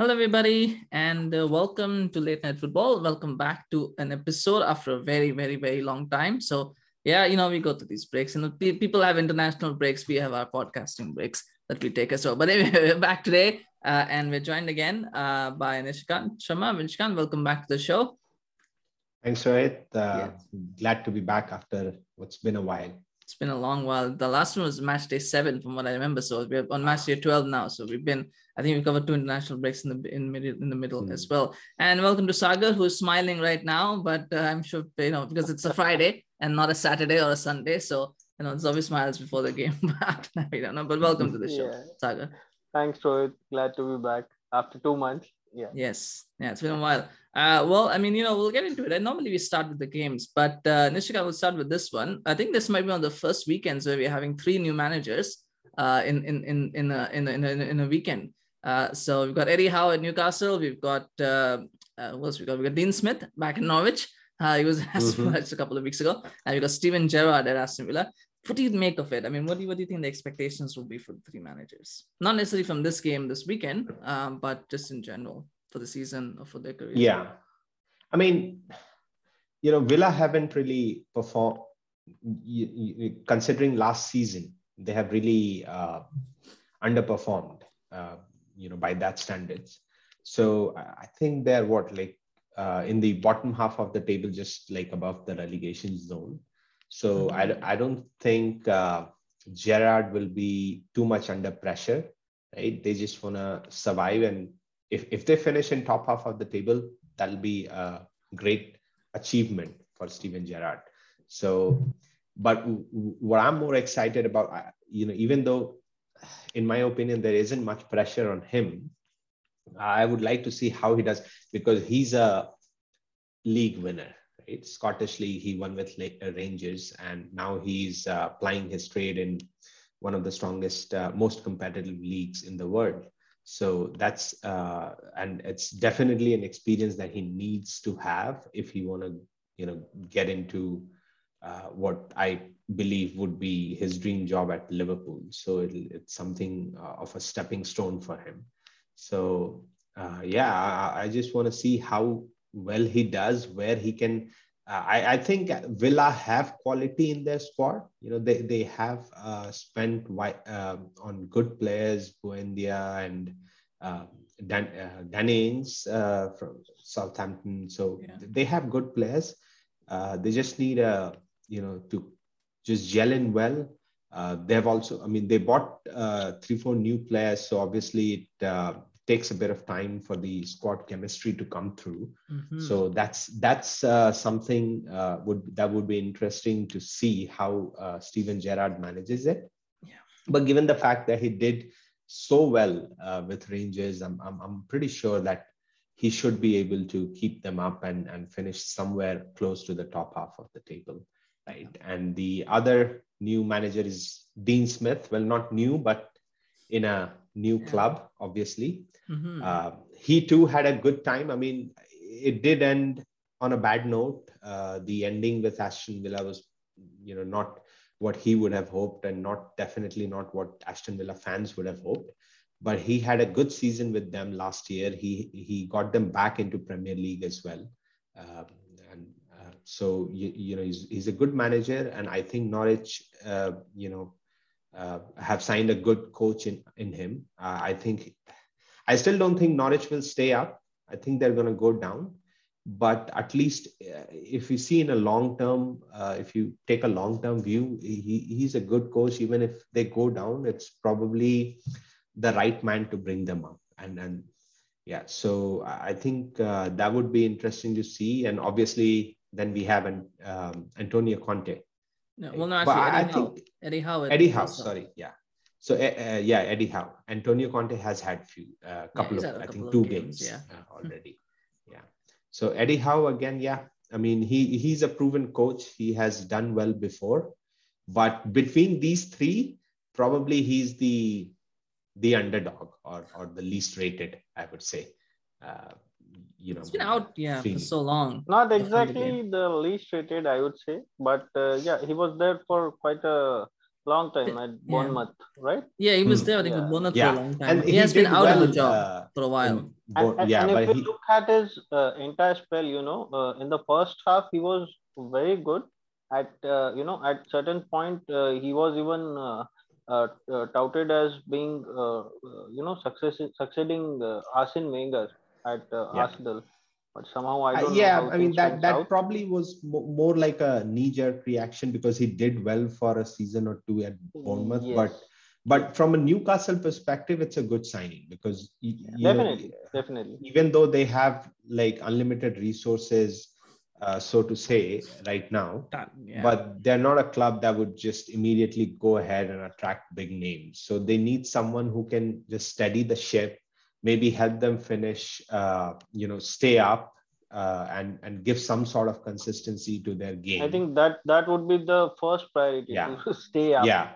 Hello, everybody, and uh, welcome to Late Night Football. Welcome back to an episode after a very, very, very long time. So, yeah, you know, we go to these breaks, and people have international breaks. We have our podcasting breaks that we take as well. But anyway, we're back today, uh, and we're joined again uh, by Nishikant Sharma. Nishikant, welcome back to the show. Thanks, Rohit. Uh, yes. Glad to be back after what's been a while it's been a long while. The last one was match day seven, from what I remember. So we're on match day twelve now. So we've been, I think we covered two international breaks in the in middle in the middle mm. as well. And welcome to Sagar, who's smiling right now, but uh, I'm sure you know because it's a Friday and not a Saturday or a Sunday. So you know, always smiles before the game. But I don't know, but welcome to the show, yeah. Sagar. Thanks, Rohit. Glad to be back after two months. Yeah. Yes. Yeah, it's been a while. Uh, well, I mean, you know, we'll get into it. And normally we start with the games, but uh, Nishika will start with this one. I think this might be one of the first weekends where we're having three new managers uh, in in in in a, in a, in a, in a weekend. Uh, so we've got Eddie Howe at Newcastle. We've got uh, uh, what else we got? We got Dean Smith back in Norwich. Uh, he was mm-hmm. a couple of weeks ago, and we got Steven Gerrard at Aston Villa. What do you make of it? I mean, what do you, what do you think the expectations will be for the three managers? Not necessarily from this game this weekend, um, but just in general for the season or for their career? Yeah, I mean, you know, Villa haven't really performed. You, you, considering last season, they have really uh, underperformed. Uh, you know, by that standards. So I think they're what like uh, in the bottom half of the table, just like above the relegation zone. So mm-hmm. I, I don't think uh, Gerrard will be too much under pressure, right? They just want to survive and if, if they finish in top half of the table, that'll be a great achievement for Steven Gerrard. So, but what I'm more excited about, you know, even though, in my opinion, there isn't much pressure on him, I would like to see how he does because he's a league winner. Right? Scottish League, he won with Rangers, and now he's uh, plying his trade in one of the strongest, uh, most competitive leagues in the world so that's uh, and it's definitely an experience that he needs to have if he want to you know get into uh, what i believe would be his dream job at liverpool. So it, it's something uh, of a stepping stone for him. So uh, yeah I, I just want to see how well he does where he can I, I, think Villa have quality in their squad. You know, they they have uh, spent uh, on good players, Buendia and uh, Dan, uh, Danny Ings uh, from Southampton. So yeah. they have good players. Uh, they just need a you know to just gel in well. Uh, they have also, I mean, they bought uh, three, four new players. So obviously it uh, takes a bit of time for the squad chemistry to come through. Mm-hmm. So that's that's uh, something uh, would that would be interesting to see how uh, Steven Gerrard manages it. Yeah. But given the fact that he did so well uh, with Rangers, I'm, I'm I'm pretty sure that he should be able to keep them up and and finish somewhere close to the top half of the table, right? And the other new manager is Dean Smith. Well, not new, but in a new club, obviously. Mm-hmm. Uh, he too had a good time. I mean, it did end on a bad note. Uh, the ending with Aston Villa was, you know, not what he would have hoped, and not definitely not what Aston Villa fans would have hoped. But he had a good season with them last year. He he got them back into Premier League as well. Uh, and uh, so you, you know he's, he's a good manager, and I think Norwich, uh, you know, uh, have signed a good coach in in him. Uh, I think I still don't think Norwich will stay up. I think they're going to go down. But at least uh, if you see in a long term, uh, if you take a long term view, he, he's a good coach. Even if they go down, it's probably the right man to bring them up. And and yeah, so I think uh, that would be interesting to see. And obviously, then we have an um, Antonio Conte. No, well, no, actually, Eddie I, Howe. think Eddie Howe. Eddie Howe. Sorry, yeah. So uh, yeah, Eddie Howe. Antonio Conte has had few, a uh, couple he's of, I think, two games, games, yeah. uh, already. Yeah. So Eddie Howe again, yeah. I mean, he he's a proven coach. He has done well before, but between these three, probably he's the the underdog or or the least rated, I would say. Uh, you know, It's been out, yeah, for so long. Not Behind the exactly the least rated, I would say, but uh, yeah, he was there for quite a long time at Yeah. Bournemouth, right? Yeah, he was Hmm. there, I think, with Yeah. Bournemouth Yeah. for a long time. And he, he has been did out of the job uh, for a while. in And, and, yeah, and but if he, you look at his uh, entire spell, you know, uh, in the first half he was very good. At uh, you know, at certain point uh, he was even uh, uh, uh, touted as being uh, uh, you know success succeeding uh, Arsene Wenger at uh, Yeah. Arsenal. But somehow I Uh, don't yeah, know how I mean that that out. probably was mo- more like a knee-jerk reaction because he did well for a season or two at Bournemouth, but Yes. but from a Newcastle perspective, it's a good signing because y- you know, definitely, definitely. even though they have like unlimited resources, uh, so to say, right now, That- yeah. but they're not a club that would just immediately go ahead and attract big names. So they need someone who can just steady the ship, maybe help them finish, uh, you know, stay up, uh, and and give some sort of consistency to their game. I think that that would be the first priority Yeah. to stay up. yeah,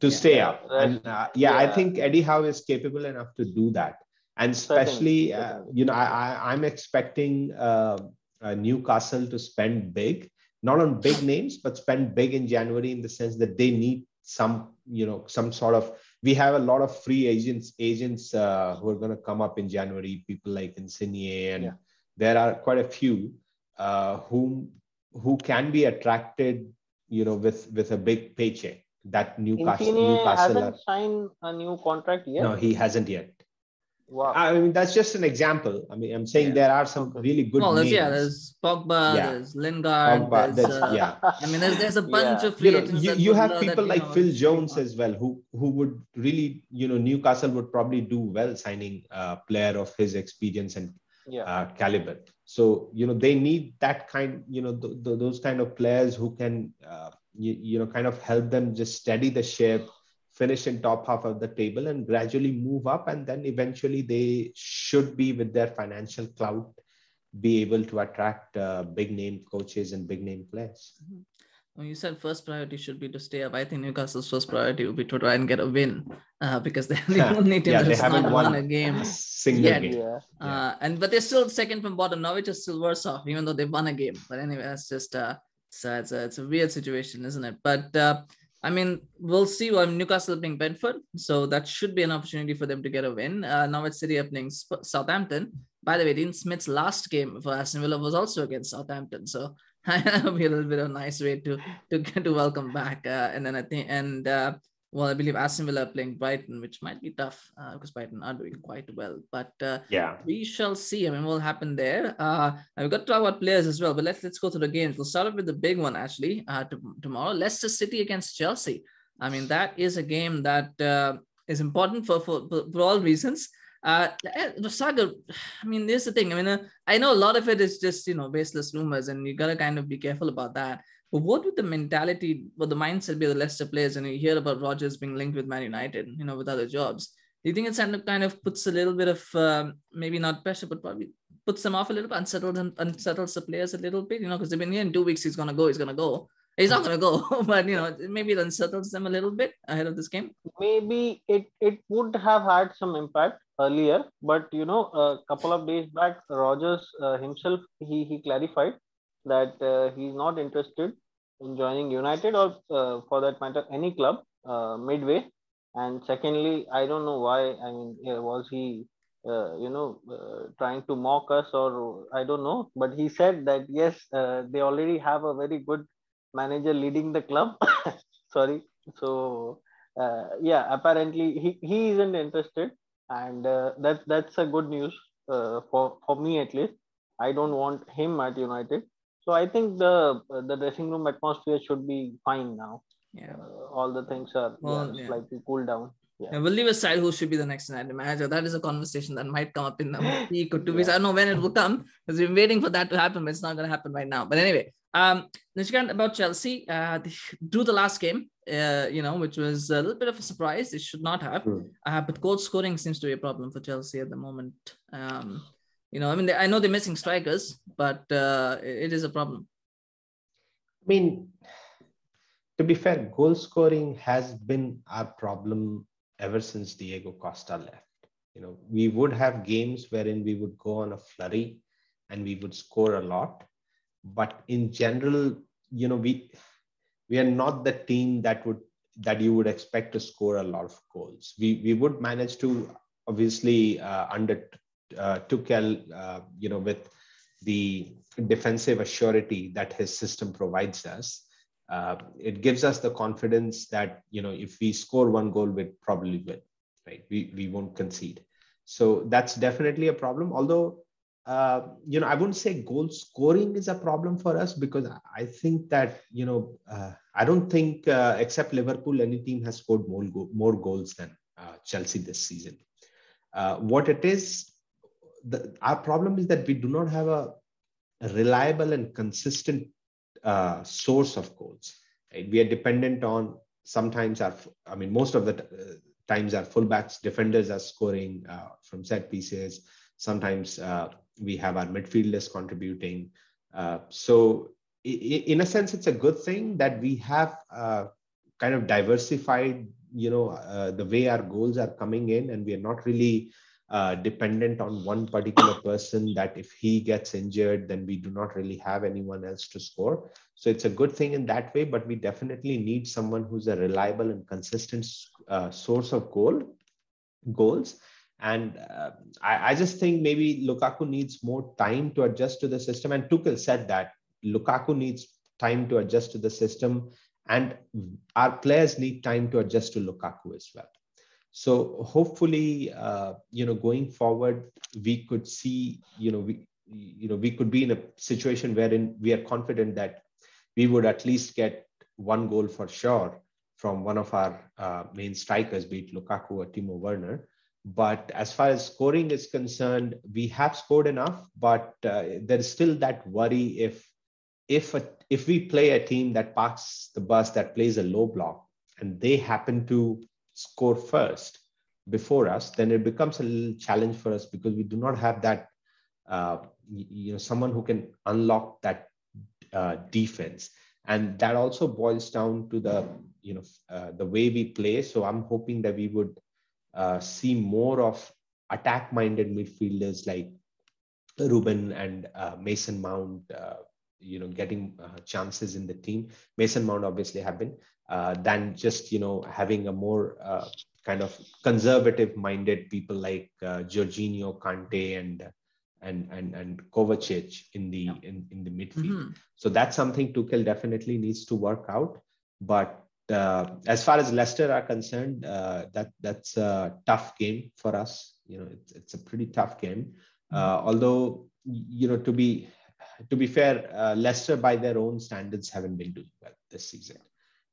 to Yeah. stay up, right. and uh, yeah, I think Eddie Howe is capable enough to do that, and especially, uh, you know, I, I I'm expecting uh, uh, Newcastle to spend big, not on big names, but spend big in January in the sense that they need some, you know, some sort of. We have a lot of free agents, agents uh, who are going to come up in January. People like Insigne, and Yeah. there are quite a few uh, whom who can be attracted, you know, with with a big paycheck. That Newcastle, Insigne Newcastle. hasn't signed a new contract yet. No, he hasn't yet. Wow. I mean, that's just an example. I mean, I'm saying Yeah. there are some really good well, there's, names. yeah, there's Pogba, Yeah. there's Lingard, Pogba, there's, uh, yeah. I mean, there's there's a bunch Yeah. of free you know, you, you have people that, you like know, Phil Jones as well, who who would really, you know, Newcastle would probably do well signing a player of his experience and yeah. uh, caliber. So you know they need that kind, you know, th- th- those kind of players who can, uh, you, you know, kind of help them just steady the ship, finish in top half of the table, and gradually move up, and then eventually they should be with their financial clout, be able to attract uh, big name coaches and big name players. Well, you said first priority should be to stay up. I think Newcastle's first priority would be to try and get a win uh, because they're the only team yeah, that they has haven't not won won a game. single yet. game. yeah. Uh, and but they're still second from bottom. Norwich is still worse off, even though they've won a game. But anyway, that's just uh, it's, uh, it's a it's a weird situation, isn't it? But uh, I mean, we'll see. Well, Newcastle playing Brentford, so that should be an opportunity for them to get a win. Uh, Norwich City playing Sp- Southampton. By the way, Dean Smith's last game for Aston Villa was also against Southampton, so that'll be a little bit of a nice way to to get to welcome back. Uh, and then I think and. Uh, well, I believe Aston Villa are playing Brighton, which might be tough uh, because Brighton are doing quite well. But uh, Yeah. we shall see. I mean, what will happen there? Uh, we've got to talk about players as well, but let's let's go to the games. We'll start off with the big one actually. Uh, to, tomorrow, Leicester City against Chelsea. I mean, that is a game that uh, is important for for, for, all reasons. Uh, the saga. I mean, there's the thing. I mean, uh, I know a lot of it is just you know baseless rumors, and you gotta kind of be careful about that. But what would the mentality, what the mindset be of the Leicester players? And you hear about Rodgers being linked with Man United, you know, with other jobs. Do you think of kind of puts a little bit of um, maybe not pressure, but probably puts them off a little bit, unsettles them, unsettles the players a little bit, you know, because they've been here in two weeks. He's gonna go. He's gonna go. He's not gonna go, but you know, maybe it unsettles them a little bit ahead of this game. Maybe it, it would have had some impact earlier, but you know, a couple of days back, Rodgers uh, himself he he clarified that uh, he's not interested in joining United or uh, for that matter any club uh, midway. And secondly, I don't know why. I mean, was he uh, you know uh, trying to mock us or I don't know, but he said that yes, uh, they already have a very good manager leading the club. Sorry, so uh, yeah, apparently he, he isn't interested, and uh, that that's a good news for for me at least. I don't want him at United, so I think the the dressing room atmosphere should be fine now. Yeah. Uh, all the things are Well, yeah, yeah. slightly cooled down. Yeah, we'll leave aside who should be the next United manager. That is a conversation that might come up in a week or two weeks. I don't know when it will come because we've been waiting for that to happen, but it's not going to happen right now. But anyway, Um, Nishikant, about Chelsea, uh, do the last game, uh, you know, which was a little bit of a surprise. It should not have, Hmm. uh, but goal scoring seems to be a problem for Chelsea at the moment. Um, you know, I mean, I know they're missing strikers, but uh, it, it is a problem. I mean, to be fair, goal scoring has been our problem ever since Diego Costa left. You know, we would have games wherein we would go on a flurry and we would score a lot. But in general, you know, we we are not the team that would that you would expect to score a lot of goals. We we would manage to obviously uh, under uh, Tuchel, uh, you know, with the defensive assurity that his system provides us, uh, it gives us the confidence that you know if we score one goal, we'd probably win, right? We we won't concede. So that's definitely a problem. Although uh, you know, I wouldn't say goal scoring is a problem for us because I think that you know uh, I don't think uh, except Liverpool any team has scored more go- more goals than uh, Chelsea this season. Uh, what it is, the, our problem is that we do not have a, a reliable and consistent uh, source of goals. Right? We are dependent on sometimes our, I mean, most of the t- times our fullbacks, defenders are scoring from set pieces. Sometimes we have our midfielders contributing. Uh, so, in a sense, it's a good thing that we have uh, kind of diversified, you know, uh, the way our goals are coming in, and we are not really dependent on one particular person. That if he gets injured, then we do not really have anyone else to score. So it's a good thing in that way. But we definitely need someone who's a reliable and consistent source of goal goals and uh, I, I, just think maybe Lukaku needs more time to adjust to the system. And Tuchel said that Lukaku needs time to adjust to the system, and our players need time to adjust to Lukaku as well. So hopefully, uh, you know, going forward, we could see, you know, we, you know, we could be in a situation wherein we are confident that we would at least get one goal for sure from one of our uh, main strikers, be it Lukaku or Timo Werner. But as far as scoring is concerned, we have scored enough, but uh, there is still that worry if if a, if we play a team that parks the bus that plays a low block and they happen to score first before us, then it becomes a little challenge for us because we do not have that uh, you know someone who can unlock that uh, defense, and that also boils down to the you know uh, the way we play. So I'm hoping that we would uh, see more of attack minded midfielders like Ruben and uh, Mason Mount, uh, you know, getting chances in the team. Mason Mount obviously have been, uh, than just, you know, having a more uh, kind of conservative minded people like Jorginho, Kante, and and and and Kovacic in the yeah. in, in the midfield. Mm-hmm. So that's something Tuchel definitely needs to work out. But uh, as far as Leicester are concerned, uh, that that's a tough game for us. You know, it's, it's a pretty tough game. Uh, although, you know, to be to be fair, Leicester by their own standards haven't been doing well this season.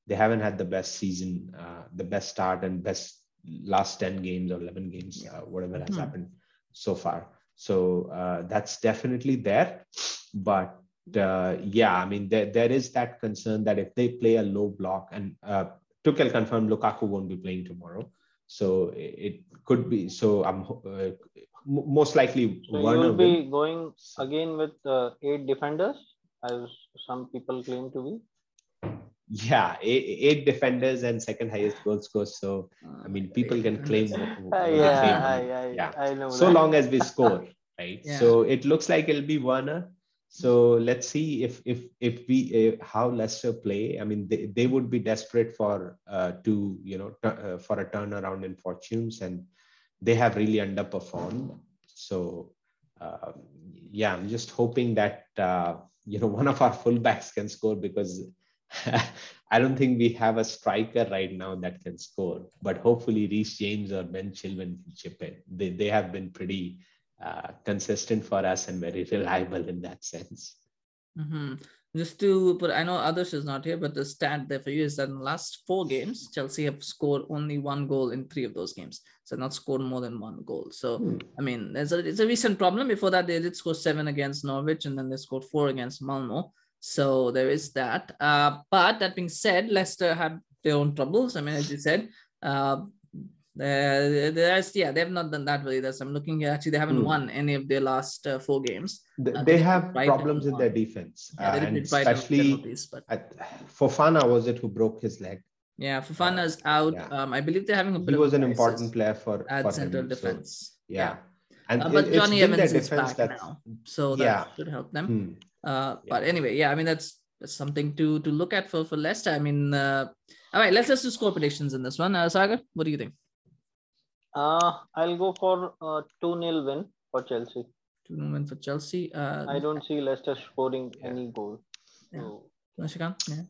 They haven't had the best season, the best start, and best last ten games or eleven games, whatever has mm-hmm. happened so far. So that's definitely there, but uh, yeah, I mean, there, there is that concern that if they play a low block, and uh, Tuchel confirmed Lukaku won't be playing tomorrow, so it, it could be. So I'm uh, most likely so Werner you'll be will. going again with uh, eight defenders, as some people claim to be. Yeah, eight, eight defenders and second highest goal scorer. So I mean, people can claim. yeah, claim, yeah, I, I know. So that. long as we score, right? Yeah. So it looks like it'll be Werner. So let's see if if if we uh, how Leicester play. I mean, they, they would be desperate for uh, to you know t- uh, for a turnaround in fortunes, and they have really underperformed. So um, yeah, I'm just hoping that uh, you know one of our fullbacks can score because I don't think we have a striker right now that can score. But hopefully, Reece James or Ben Chilwell can chip in. They they have been pretty uh, consistent for us and very reliable in that sense. Mm-hmm. Just to put, I know others is not here, but the stat there for you is that in the last four games, Chelsea have scored only one goal in three of those games. So not scored more than one goal. So hmm. I mean, it's a it's a recent problem. Before that, they did score seven against Norwich, and then they scored four against Malmo. So there is that. Uh, but that being said, Leicester had their own troubles. I mean, as you said, uh, there's yeah, they have not done that really. That's I'm looking. Actually, they haven't Hmm. won any of their last uh, four games. They, Uh, they have problems in their defense, Yeah, uh, and beat Brighton with especially penalties, but at, Fofana was it who broke his leg. yeah, Fofana's out. yeah. Um, I believe they're having a bit He was an important player for, at for central him. so, defense. yeah. And Uh, it- but Jonny Evans is back that's- now, so that Yeah. should help them. Hmm. Uh, but anyway, yeah, I mean that's, something to to look at for for Leicester. I mean, uh, all right, let's let's do score predictions in this one. Uh, Sagar, what do you think? Uh, I'll go for a 2 0 win for Chelsea. Two win for Chelsea. Uh, I don't see Leicester scoring Yeah. any goal. Yeah. So, Nishikant? Yeah.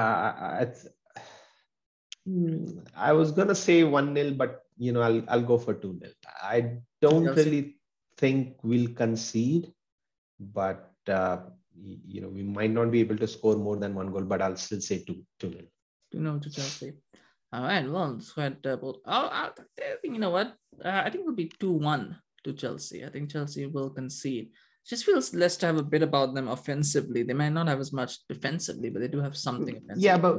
Uh, it's, Hmm, I was gonna say one 0 but you know I'll I'll go for two 0 I don't Chelsea. really think we'll concede, but uh, you know we might not be able to score more than one goal, but I'll still say two two 0 Two no to Chelsea. All right, well, it's quite uh, both. Oh, I think you know what? Uh, I think it'll be two one to Chelsea. I think Chelsea will concede. Just feels less to have a bit about them offensively. They might not have as much defensively, but they do have something. Offensively. Yeah, but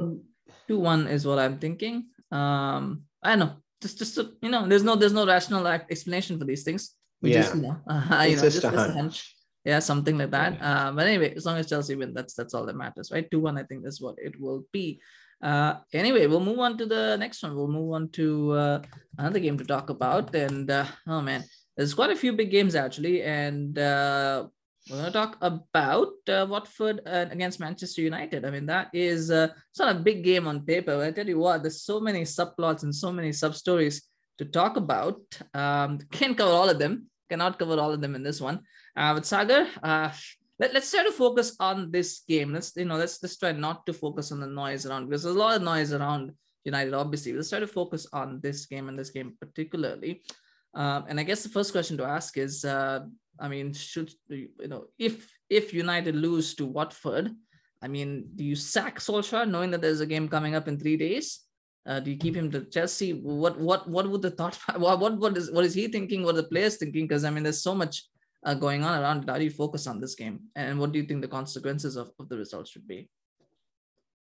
two one is what I'm thinking. Um, I don't know. Just just uh, you know, there's no there's no rational explanation for these things. We just Yeah. you know, uh, you know, just a hunch. Yeah, something like that. Yeah. Uh, but anyway, as long as Chelsea win, that's that's all that matters, right? Two one, I think is what it will be. Uh, anyway, we'll move on to the next one. We'll move on to uh, another game to talk about, and uh, oh man, there's quite a few big games actually, and uh, we're going to talk about uh, Watford uh, against Manchester United. I mean, that is uh, it's not a big game on paper. But I tell you what, there's so many subplots and so many sub stories to talk about. Um, can't cover all of them. Cannot cover all of them in this one. Uh, but Sagar, uh, let, let's try to focus on this game. Let's you know let's let's try not to focus on the noise around because there's a lot of noise around United. Obviously, let's try to focus on this game and this game particularly. Um, and I guess the first question to ask is, uh, I mean, should you know if if United lose to Watford, I mean, do you sack Solskjaer knowing that there's a game coming up in three days? Uh, do you keep him to Chelsea? What what what would the thought? What what what is what is he thinking? What are the players thinking? Because I mean, there's so much uh, going on around. How do you focus on this game? And what do you think the consequences of, of the results should be?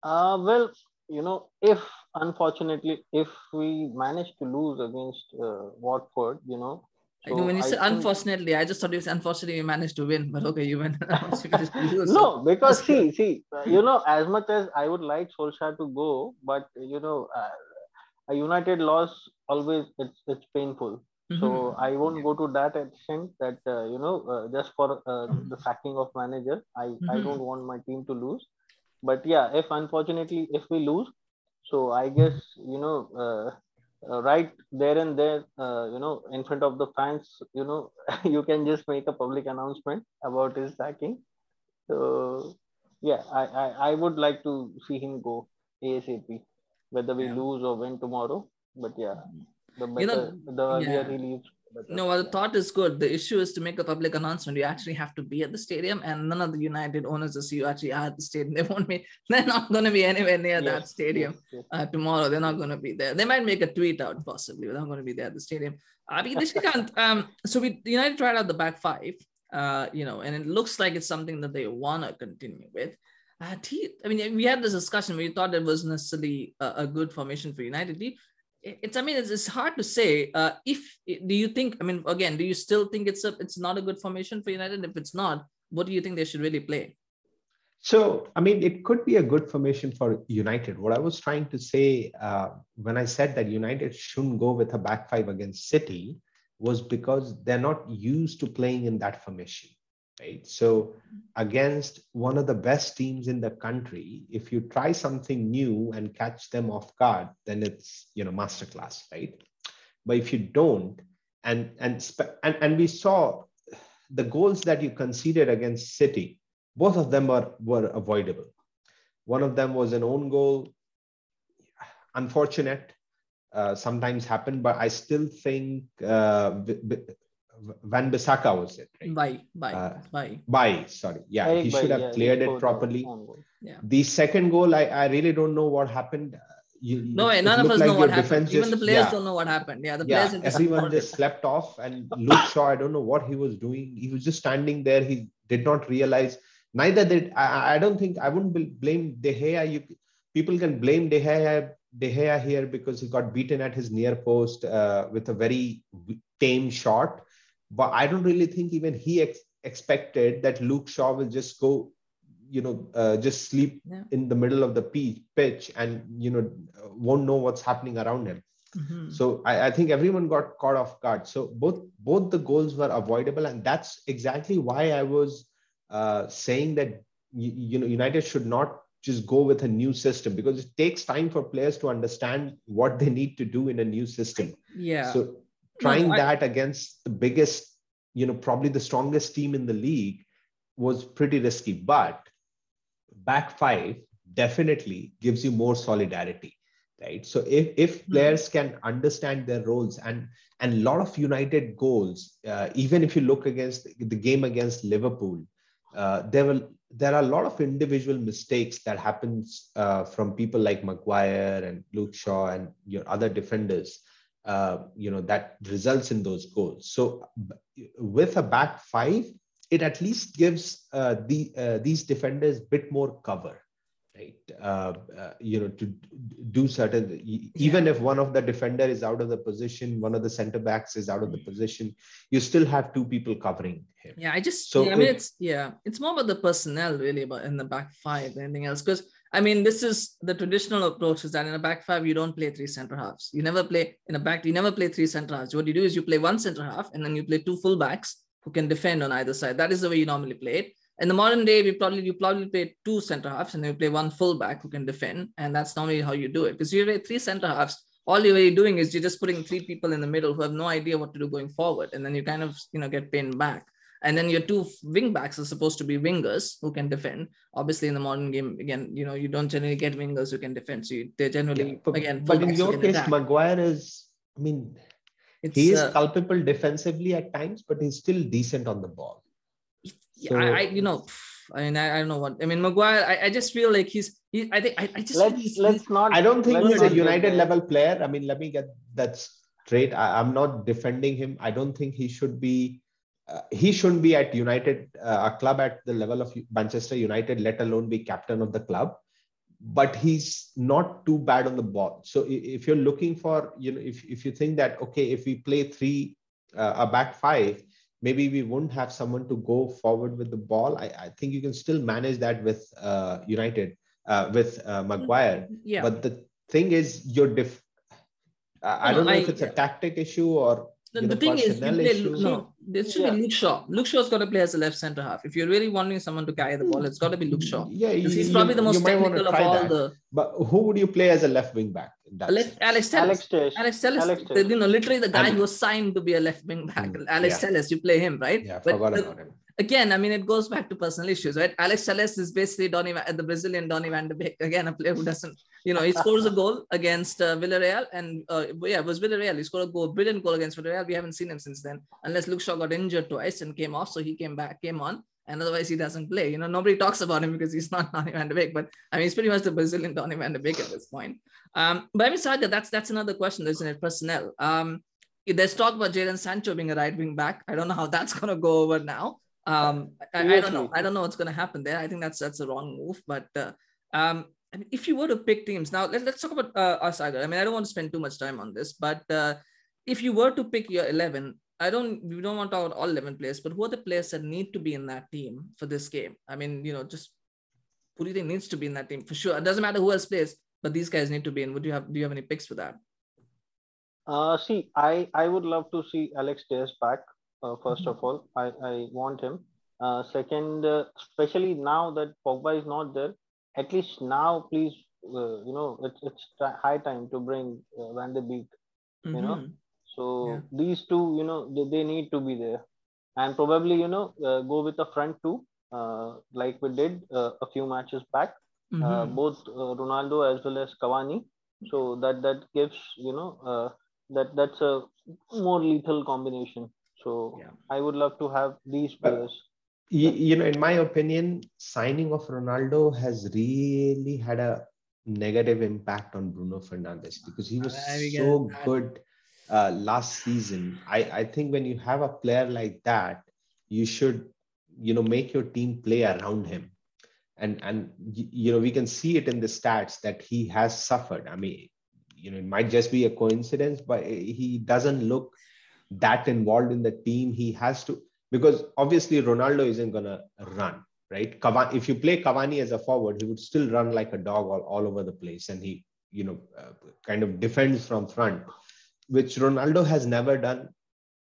uh, well, you know, if unfortunately, if we manage to lose against uh, Watford, you know, I know when you I said unfortunately, I just thought it was unfortunately we managed to win, but okay, you went. you managed to lose, so- no, because see, see, uh, you know, as much as I would like Solskjaer to go, but you know, uh, a United loss always it's it's painful. Mhm. So I won't go to that extent that uh, you know uh, just for uh, the sacking of manager. I I Mhm. don't want my team to lose. But yeah, if unfortunately if we lose, so I guess you know uh, uh, right there and there, uh, you know, in front of the fans, you know, you can just make a public announcement about his sacking. So yeah, I I, I would like to see him go ASAP, whether we Yeah. lose or win tomorrow. But yeah, the better You know, the earlier yeah. he leaves. No, well, the thought is good. The issue is to make a public announcement. You actually have to be at the stadium, and none of the United owners will see you actually are at the stadium. They won't be. They're not going to be anywhere near that stadium yes, yes. uh, tomorrow. They're not going to be there. They might make a tweet out possibly. but They're not going to be there at the stadium. I mean, Nishikant, um, so we United tried out the back five, uh, you know, and it looks like it's something that they want to continue with. Uh, you- I mean, we had this discussion where you thought it was necessarily a, a good formation for United. Do you- it- it's, I mean, it's, it's hard to say. Uh, if do you think? I mean, again, do you still think it's a, it's not a good formation for United? If it's not, what do you think they should really play? So, I mean, it could be a good formation for United. What I was trying to say uh, when I said that United shouldn't go with a back five against City was because they're not used to playing in that formation, right? So, against one of the best teams in the country, if you try something new and catch them off guard, then it's you know masterclass, right? But if you don't, and and and and we saw the goals that you conceded against City both of them were, were avoidable. One of them was an own goal, unfortunate, uh, sometimes happen, but I still think uh, B- B- Wan-Bissaka was it, right? Why? Why? Uh, Why? By, sorry. Yeah, Eric he Bailly, should have yeah, cleared it properly. own goal. The second goal, I, I really don't know what happened. You, No way, none of looked us know what happened. defense Even the players yeah. don't know what happened. Yeah, the yeah, players are just everyone just slept off. And Luke Shaw, I don't know what he was doing. He was just standing there. He did not realize neither did I, I don't think I wouldn't blame De Gea. You people can blame De Gea, De Gea here because he got beaten at his near post uh, with a very tame shot. But I don't really think even he ex- expected that Luke Shaw will just go, you know, uh, just sleep yeah. in the middle of the pitch and you know won't know what's happening around him. Mm-hmm. So I, I, think everyone got caught off guard. So both both the goals were avoidable, and that's exactly why I was uh, saying that you, you know United should not just go with a new system because it takes time for players to understand what they need to do in a new system. Yeah. So trying no, I, that against the biggest, you know, probably the strongest team in the league was pretty risky. But back five definitely gives you more solidarity right so if, if hmm. players can understand their roles and and a lot of united goals uh, even if you look against the game against liverpool uh, there will there are a lot of individual mistakes that happens uh, from people like Maguire and Luke Shaw and your other defenders uh, you know that results in those goals. So with a back five it at least gives uh, the uh, these defenders bit more cover right? Uh, uh, you know to do certain even if one of the defender is out of the position one of the center backs is out of the position you still have two people covering him. Yeah i just so yeah, i mean it's yeah it's more about the personnel really about in the back five than anything else? Because I mean, this is the traditional approach is that in a back five, you don't play three center halves. You never play in a back, you never play three center halves. What you do is you play one center half and then you play two full backs who can defend on either side. That is the way you normally play it in the modern day, we probably you probably play two center halves and then you play one fullback who can defend, and that's normally how you do it. Because you play three center halves, all you're really doing is you're just putting three people in the middle who have no idea what to do going forward, and then you kind of you know get pinned back. And then your two wing backs are supposed to be wingers who can defend. Obviously, in the modern game, again, you know, you don't generally get wingers who can defend. So you, they're generally yeah, but, again. But in your case, attack. Maguire is, I mean, it's, he is uh, culpable defensively at times, but he's still decent on the ball so, I, I, you know, I mean, I, I, don't know what. I mean, Maguire. I, I just feel like he's. He, I think. I, I just. Let's he's, let's not. I don't think he's a United level player. I mean, let me get that straight. I, am not defending him. I don't think he should be. Uh, he shouldn't be at United, uh, a club at the level of Manchester United, let alone be captain of the club. But he's not too bad on the ball. So if you're looking for, you know, if if you think that okay, if we play three, uh, a back five, maybe we wouldn't have someone to go forward with the ball. I, I think you can still manage that with uh, United, uh, with uh, Maguire. Yeah. But the thing is, you're diff. I, I don't know I, if it's a tactic issue or the, the thing is, play, no, this should yeah. be Luke Shaw. Luke Shaw's got to play as a left center half. If you're really wanting someone to carry the ball, it's got to be Luke Shaw. Yeah, you, he's probably the most technical of all that. the. But who would you play as a left wing back? Alex, Alex Telles. Alex, Alex Telles. Alex Telles. You know, literally the guy Alex. who was signed to be a left wing back. Mm, Alex yeah. Telles, you play him, right? Yeah, but forgot the, about him again, I mean, it goes back to personal issues, right? Alex Telles is basically Donny, the Brazilian Donny van de Beek. Again, a player who doesn't, you know, he scores a goal against uh, Villarreal. And uh, yeah, it was Villarreal. He scored a goal, brilliant goal against Villarreal. We haven't seen him since then, unless Luke Shaw got injured twice and came off. So he came back, came on. And otherwise, he doesn't play. You know, nobody talks about him because he's not Donny van de Beek. But I mean, he's pretty much the Brazilian Donny van de Beek at this point. Um, but I mean, Sagar, that's that's another question, isn't it? Personnel. Um, there's talk about Jadon Sancho being a right wing back. I don't know how that's going to go over now. Um, I, I, don't know. I don't know what's going to happen there. I think that's that's a wrong move. But uh, um, I mean, if you were to pick teams now, let, us talk about uh, us either. I mean, I don't want to spend too much time on this, but uh, if you were to pick your eleven, I don't. We don't want to talk about all eleven players, but who are the players that need to be in that team for this game? I mean, you know, just who do you think needs to be in that team for sure? It doesn't matter who else plays, but these guys need to be in. Would you have? Do you have any picks for that? Uh, see, I I would love to see Alex Telles back. Uh, 1st mm-hmm. of all, I, I want him. Uh, second, uh, especially now that Pogba is not there, at least now, please, uh, you know, it's it's high time to bring uh, Van de Beek. Mm-hmm. You know, mm-hmm. so yeah. these two, you know, they, they need to be there, and probably, you know, uh, go with the front two, like we did a few matches back. Mm-hmm. both Ronaldo as well as Cavani. So that that gives, you know, that that's a more lethal combination. So yeah. I would love to have these players. You, you, know, in my opinion, signing of Ronaldo has really had a negative impact on Bruno Fernandes because he was so good uh, last season. I, I think when you have a player like that, you should you know make your team play around him and and you know we can see it in the stats that he has suffered i mean you know it might just be a coincidence but he doesn't look that involved in the team he has to because obviously ronaldo isn't to run right? If you play cavani as a forward he would still run like a dog all, all over the place. And he you know uh, kind of defends from front which ronaldo has never done.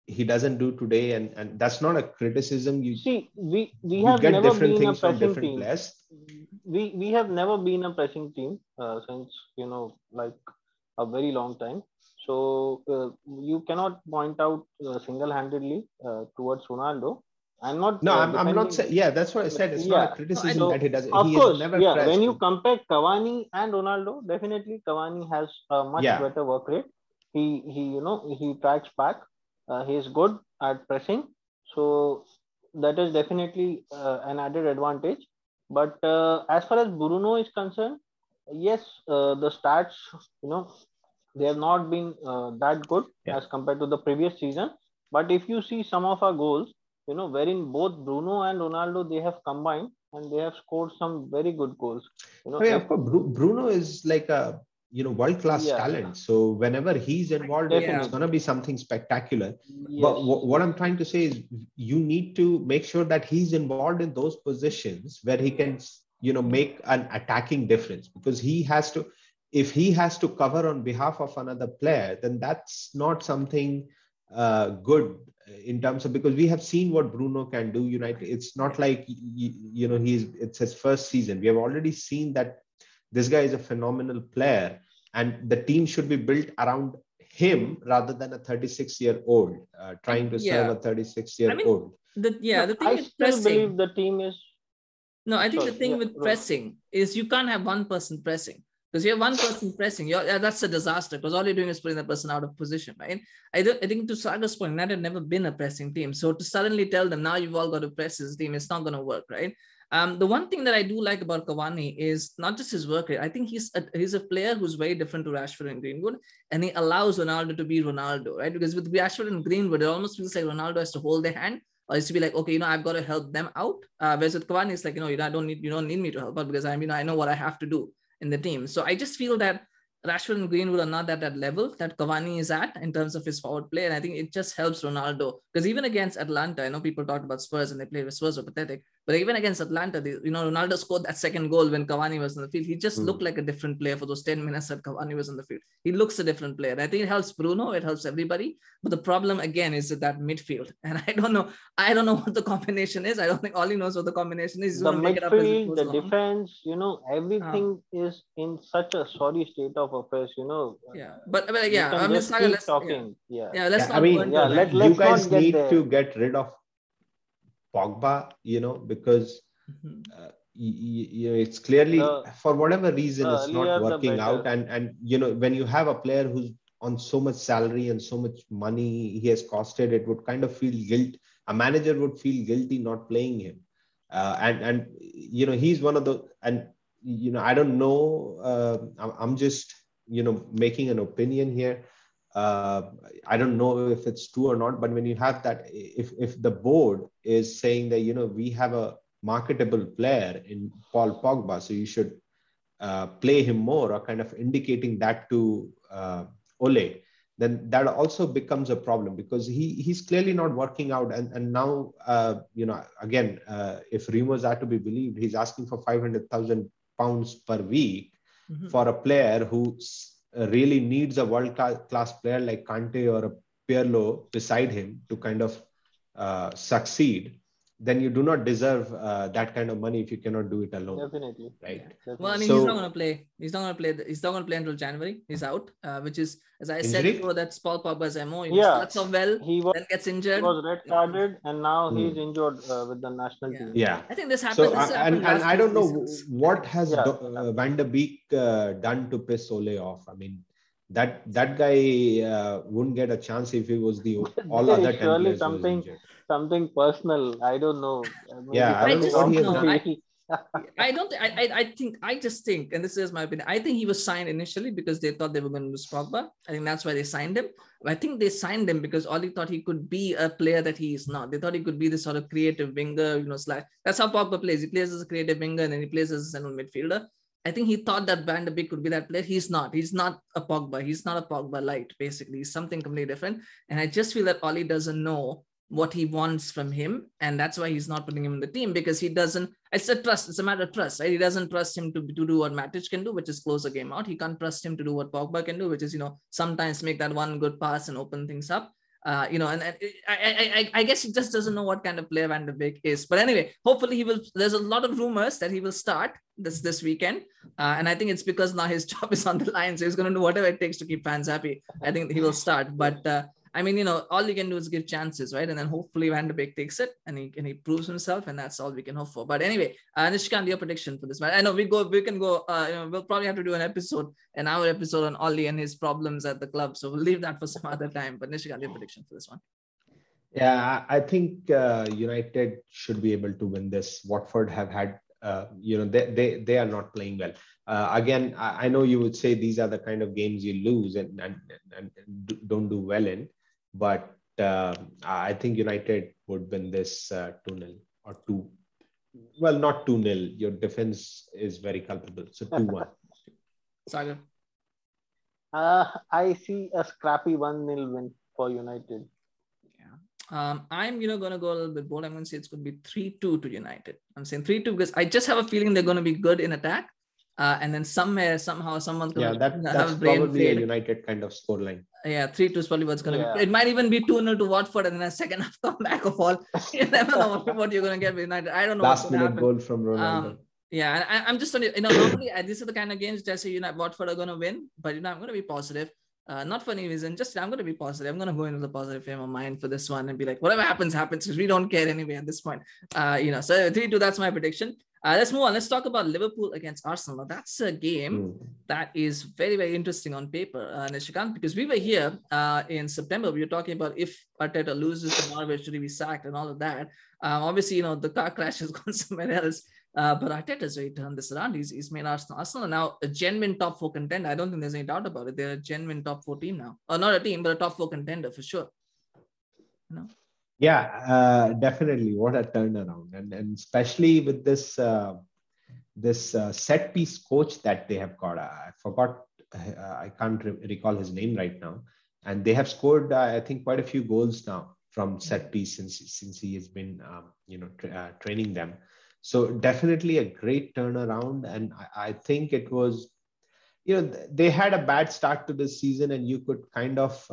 He doesn't do today. And and that's not a criticism. You see we we have get never different been a things from pressing different team. players. We we have never been a pressing team uh, since you know like a very long time so uh, you cannot point out uh, single-handedly uh, towards ronaldo. I'm not no uh, I'm, I'm not saying yeah that's what i said. It's Yeah. not a criticism So, that he does. Of he course never yeah pressed. when you compare cavani and ronaldo definitely cavani has a much Yeah. better work rate. He he you know he tracks back. Uh, he is good at pressing. So that is definitely uh, an added advantage. But uh, as far as bruno is concerned yes uh, the stats you know they have not been uh, that good Yeah. as compared to the previous season but if you see some of our goals you know wherein both bruno and ronaldo they have combined and they have scored some very good goals you know Oh, yeah, if- of course. Bruno is like a you know world class Yeah. talent. So whenever he's involved, it's going to be something spectacular. yes. But wh- what I'm trying to say is, you need to make sure that he's involved in those positions where he can you know make an attacking difference because he has to. If he has to cover on behalf of another player, then that's not something uh, good in terms of because we have seen what Bruno can do. United, it's not like you, you know he's it's his first season. We have already seen that this guy is a phenomenal player, and the team should be built around him rather than a 36 year old uh, trying to serve Yeah. a 36 year I mean, old. The, yeah, the thing i with pressing. believe the team is No, I think the thing yeah, with Rohan. pressing is you can't have one person pressing because you have one person pressing. You're, yeah, that's a disaster because all you're doing is putting that person out of position, right? I, don't, I think to Sagar's point, United had never been a pressing team. So to suddenly tell them now you've all got to press this team, it's not going to work, right? Um, the one thing that I do like about Cavani is not just his work. I think he's a, he's a player who's very different to Rashford and Greenwood, and he allows Ronaldo to be Ronaldo, right? Because with Rashford and Greenwood, it almost feels like Ronaldo has to hold their hand or is to be like, okay, you know, I've got to help them out. Uh, whereas with Cavani, it's like, you know, you don't need you don't need me to help out because I mean I know what I have to do in the team. So I just feel that Rashford and Greenwood are not at that level that Cavani is at in terms of his forward play. And I think it just helps Ronaldo because even against Atalanta, I know people talked about Spurs and they played with Spurs were pathetic, but even against Atalanta, they, you know, Ronaldo scored that second goal when Cavani was in the field. He just Hmm. looked like a different player for those 10 minutes that Cavani was in the field. He looks a different player. I think it helps Bruno, it helps everybody. But the problem again is that midfield. And I don't know, I don't know what the combination is. I don't think Ole knows what the combination is. He's the gonna make it up as midfield, the along. defense, you know, everything is in such a sorry state of affairs, you know. Yeah, but, but yeah, I mean, just Sagar, keep let's, yeah. talking. Yeah. yeah, let's Yeah, not I mean, yeah, let- you let's guys not get need there. to get rid of Pogba, you know, because Mhm. uh, y- y- you know it's clearly The- for whatever reason it's not working out. And and you know when you have a player who's on so much salary and so much money he has costed it would kind of feel guilt a manager would feel guilty not playing him. Uh, and and you know he's one of the and you know i don't know uh, I'm, I'm just you know making an opinion here uh, I don't know if it's true or not, but when you have that, if if the board is saying that you know we have a marketable player in Paul Pogba, so you should uh, play him more, or kind of indicating that to uh, Ole, then that also becomes a problem because he he's clearly not working out, and and now uh, you know again, uh, if rumors are to be believed, he's asking for five hundred thousand pounds per week Mhm. for a player who really needs a world class player like Kante or a Pirlo beside him to kind of uh, succeed, then you do not deserve uh, that kind of money if you cannot do it alone, Definitely. right? Well, I mean, So- he's not going to play. He's not going to play. the- He's not going to play until January. He's out, uh, which is, as I said Injury? before, that's Paul Pogba's MO. He Yeah. starts off well, He was, then gets he injured. was red carded and now Hmm. he's injured uh, with the national Yeah. team. Yeah. I think this happened. So this uh, happened and, and I don't know seasons. what has Yeah. Do- uh, Van de Beek uh, done to piss Ole off. I mean, that that guy uh, wouldn't get a chance if he was the all other ten surely players was something- injured. Something personal. I don't know. Maybe Yeah, I don't know what he has something done. he- I don't. I, I I think. I just think, and this is my opinion. I think he was signed initially because they thought they were going to lose Pogba. I think that's why they signed him. I think they signed him because Ole thought he could be a player that he is not. They thought he could be this sort of creative winger. You know, slash. That's how Pogba plays. He plays as a creative winger and then he plays as a central midfielder. I think he thought that Van de Beek could be that player. He's not. He's not a Pogba. He's not a Pogba light. Basically, he's something completely different. And I just feel that Ole doesn't know what he wants from him and that's why he's not putting him in the team because he doesn't it's a trust it's a matter of trust right he doesn't trust him to, to do what Matic can do which is close a game out he can't trust him to do what Pogba can do which is you know sometimes make that one good pass and open things up uh, you know, and, and I, I, I guess he just doesn't know what kind of player Van de Beek is. But anyway, hopefully he will. There's a lot of rumors that he will start this this weekend, uh, and I think it's because now his job is on the line, so he's going to do whatever it takes to keep fans happy. I think he will start, but uh, I mean, you know, all you can do is give chances, right? And then hopefully Van de Beek takes it and he and he proves himself, and that's all we can hope for. But anyway, uh, Nishikant, your prediction for this match? I know we go, we can go. Uh, you know, we'll probably have to do an episode, an hour episode on Ole and his problems at the club. So we'll leave that for some other time. But Nishikant, your prediction for this one? Yeah, I think uh, United should be able to win this. Watford have had, uh, you know, they, they they are not playing well. Uh, again, I, I, know you would say these are the kind of games you lose and and, and don't do well in but uh, I think United would win this uh, 2 0 or 2. Well, not 2 0. Your defense is very culpable. So 2 1. Sagar. Uh, I see a scrappy 1 0 win for United. Yeah. Um, I'm you know gonna go a little bit bold. I'm gonna say it's gonna be 3-2 to United. I'm saying 3-2 because I just have a feeling they're gonna be good in attack. Uh, and then somewhere, somehow, someone's gonna yeah, that, that's probably a United kind of scoreline. Yeah, three two is probably what's gonna yeah. be. It might even be two 0 to Watford, and then a second half comeback of all. You never know what you're gonna get with United. I don't know. Last minute happen. goal from Ronaldo. Um, yeah, I, am just you know normally uh, these are the kind of games that say United Watford are gonna win, but you know I'm gonna be positive. Uh, not for any reason, just I'm gonna be positive. I'm gonna go into the positive frame of mind for this one and be like, whatever happens, happens because we don't care anyway at this point. Uh, you know, so three two, that's my prediction. Uh, let's move on. Let's talk about Liverpool against Arsenal. Now, That's a game mm. that is very, very interesting on paper, uh, Nishikant, because we were here uh, in September. We were talking about if Arteta loses tomorrow, should he be sacked and all of that. Um, obviously, you know, the car crash has gone somewhere else. Uh, but Arteta's really turned this around. He's, he's made Arsenal, Arsenal now a genuine top four contender. I don't think there's any doubt about it. They're a genuine top four team now. Or not a team, but a top four contender for sure. You know? Yeah, uh, definitely. What a turnaround, and and especially with this uh, this uh, set piece coach that they have got. I forgot. Uh, I can't re- recall his name right now. And they have scored, uh, I think, quite a few goals now from set piece since since he has been, um, you know, tra- uh, training them. So definitely a great turnaround, and I, I think it was you know they had a bad start to the season and you could kind of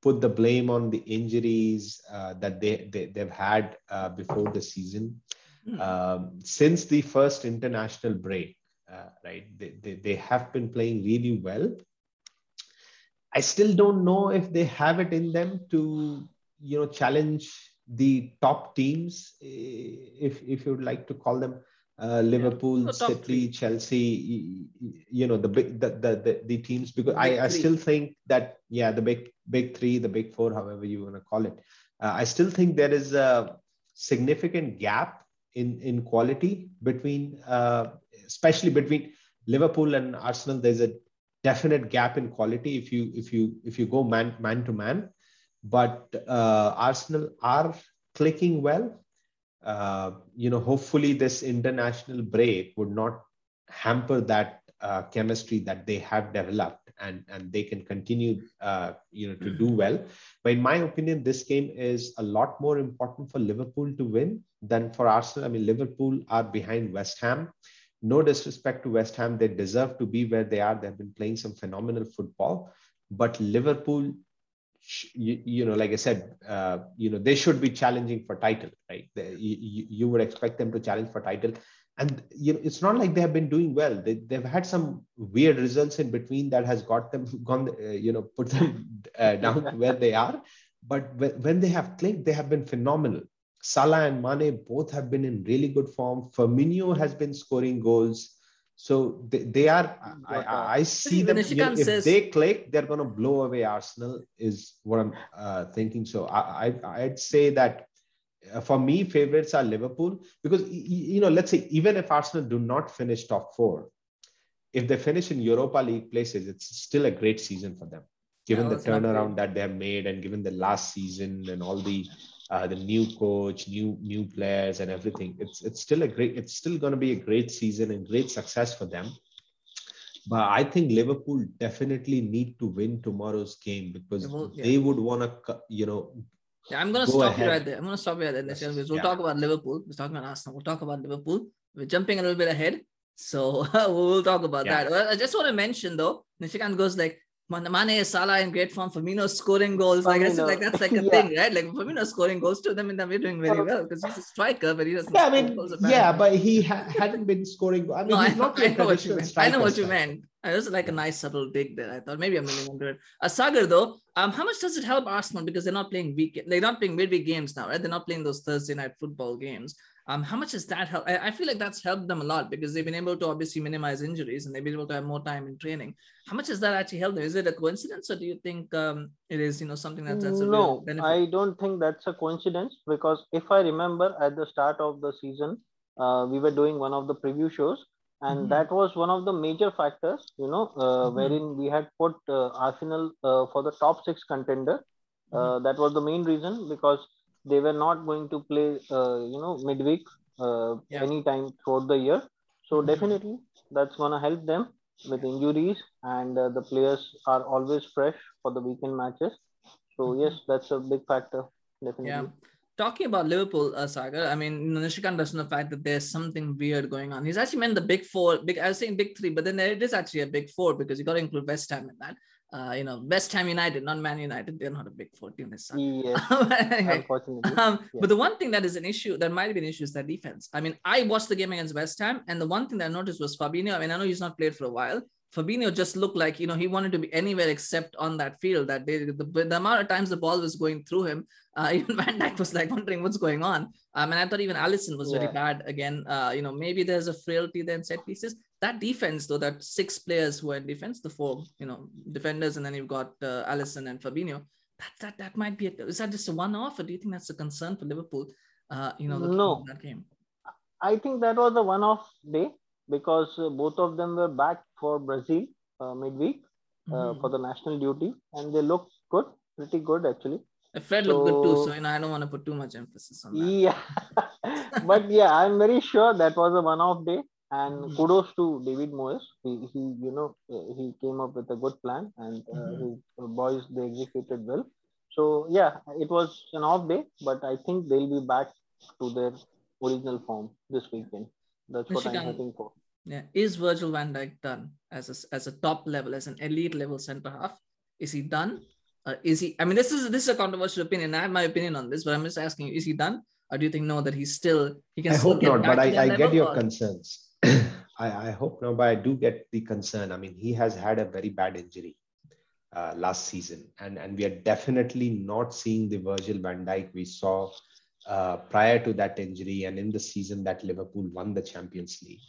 put the blame on the injuries uh, that they, they they've had uh, before the season. Mm. Um, since the first international break, uh, right? They, they they have been playing really well. I still don't know if they have it in them to you know challenge the top teams, if if you would like to call them. Uh, Liverpool, yeah. City, Chelsea, you know the big the the, the, the teams because I, I still think that yeah the big big three, the big four, however you want to call it. Uh, I still think there is a significant gap in in quality between, uh, especially between Liverpool and Arsenal. There's a definite gap in quality if you if you if you go man man to man. But uh, Arsenal are clicking well. Uh, you know, hopefully this international break would not hamper that uh, chemistry that they have developed and and they can continue uh, you know to do well. But in my opinion this game is a lot more important for liverpool to win than for arsenal. I mean liverpool are behind west ham. No disrespect to west ham they deserve to be where they are. They've been playing some phenomenal football. But liverpool you, you know like i said uh, you know they should be challenging for title right? They, you, you would expect them to challenge for title and you know it's not like they have been doing well they, they've had some weird results in between that has got them gone uh, you know put them uh, down to where they are but when, when they have clicked they have been phenomenal Salah and Mane both have been in really good form. Firmino has been scoring goals. So they, they are, I, I see them, you know, if says, they click, they're going to blow away Arsenal is what I'm uh, thinking. So I, I, I'd say that for me, favorites are Liverpool because you know, let's say even if Arsenal do not finish top four, if they finish in Europa League places, it's still a great season for them, given the turnaround that they have made and given the last season and all the uh, the new coach, new new players, and everything. It's it's still a great. It's still going to be a great season and great success for them. But I think Liverpool definitely need to win tomorrow's game because yeah. they would want to, you know, Yeah, I'm gonna Go stop you right there. I'm gonna stop you right there. Yes, we'll yeah. talk about Liverpool. We're talking about Arsenal. We'll talk about Liverpool. We're jumping a little bit ahead. So we'll talk about Yeah. that. Well, I just want to mention though, Nishikant goes like Mane, Salah in great form. Firmino scoring goals. Like I said, like that's like a Yeah. thing, right? Like Firmino scoring goals too. I mean, we're doing very well because he's a striker, but he doesn't. Yeah, I mean, yeah, but he ha- hadn't been scoring. I mean, no, I, he's not I your know what you meant. I know what you meant. It was like a nice subtle dig there. I thought maybe I'm leaning it. Uh, Sagar though, um, how much does it help Arsenal because they're not playing week, they're not playing midweek games now, right? They're not playing those Thursday night football games. Um, how much has that helped? I, I feel like that's helped them a lot because they've been able to obviously minimize injuries and they've been able to have more time in training. How much has that actually helped them? Is it a coincidence or do you think um it is you know something that's that's a no, benefit? I don't think that's a coincidence because if I remember at the start of the season, uh, we were doing one of the preview shows, and Mhm. that was one of the major factors, you know, uh, Mhm. wherein we had put uh, Arsenal uh, for the top six contender. Uh, That was the main reason because they were not going to play, uh, you know, midweek uh, Yeah. anytime throughout the year. So Mhm. definitely that's gonna help them with injuries, and uh, the players are always fresh for the weekend matches. So Mhm. yes, that's a big factor, definitely. Yeah. Talking about Liverpool, uh, Sagar, I mean, Nishikant doesn't know the fact that there's something weird going on. He's actually meant the big four, big, I was saying big three, but then it is actually a big four because you got to include West Ham in that. Uh, you know, West Ham United, not Man United. They're not a big four team. This. Yes, But anyway, unfortunately. um, Yeah. But the one thing that is an issue, that might be an issue, is their defense. I mean, I watched the game against West Ham, and the one thing that I noticed was Fabinho. I mean, I know he's not played for a while. Fabinho just looked like you know he wanted to be anywhere except on that field. That day, the, the amount of times the ball was going through him, uh, even Van Dijk was like wondering what's going on. Um, and I thought even Alisson was very bad again. Uh, you know, maybe there's a frailty there in set pieces. That defense, though, that six players who are in defense, the four, you know, defenders, and then you've got uh, Alisson and Fabinho. That that that might be. A, is that just a one-off, or do you think that's a concern for Liverpool? Uh, you know, No. that game. I think that was a one-off day because uh, both of them were back for Brazil uh, midweek uh, Mhm. for the national duty, and they looked good, pretty good actually. Fred looked good too, So- so you know I don't want to put too much emphasis on that. Yeah, but yeah, I'm very sure that was a one-off day, and Mhm. kudos to David Moyes. He, he, you know, uh, he came up with a good plan, and uh, Mhm. his uh, boys they executed well. So yeah, it was an off day, but I think they'll be back to their original form this weekend. That's what I'm Michigan- hoping for. Yeah, is Virgil van Dijk done as a, as a top level, as an elite level center half? Is he done? Uh, is he? I mean, this is this is a controversial opinion. I have my opinion on this, but I'm just asking you: Is he done, or do you think no that he's still he can I still hope get not, back but to I, that I level, get your or- concerns. I, I hope not, but I do get the concern. I mean, he has had a very bad injury uh, last season, and, and we are definitely not seeing the Virgil van Dijk we saw uh, prior to that injury and in the season that Liverpool won the Champions League.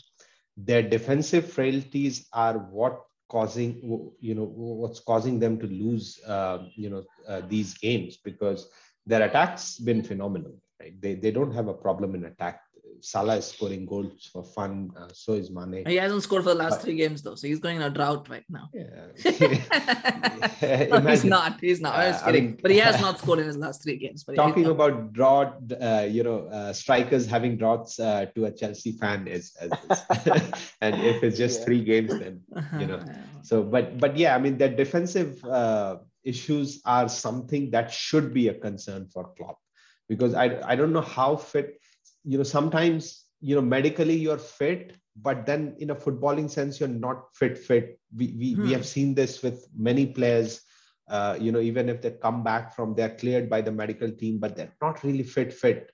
Their defensive frailties are what causing you know what's causing them to lose uh, you know uh, these games because their attack's been phenomenal right they, they don't have a problem in attack Salah is scoring goals for fun uh, so is Mane He hasn't scored for the last But- three games though, so he's going in a drought right now. yeah. No, he's not. He's not. I was Uh, I kidding. mean- but he has not scored in his last three games. But talking he's not. about drought uh, you know uh, strikers having droughts uh, to a Chelsea fan is, is, is- and if it's just Yeah. three games then you know. So, but but yeah, I mean, the defensive uh, issues are something that should be a concern for Klopp because I I don't know how fit. You know, sometimes you know medically you're fit, but then in a footballing sense you're not fit. Fit. We we, we Hmm. have seen this with many players. Uh, you know, even if they come back from, they're cleared by the medical team, but they're not really fit. Fit.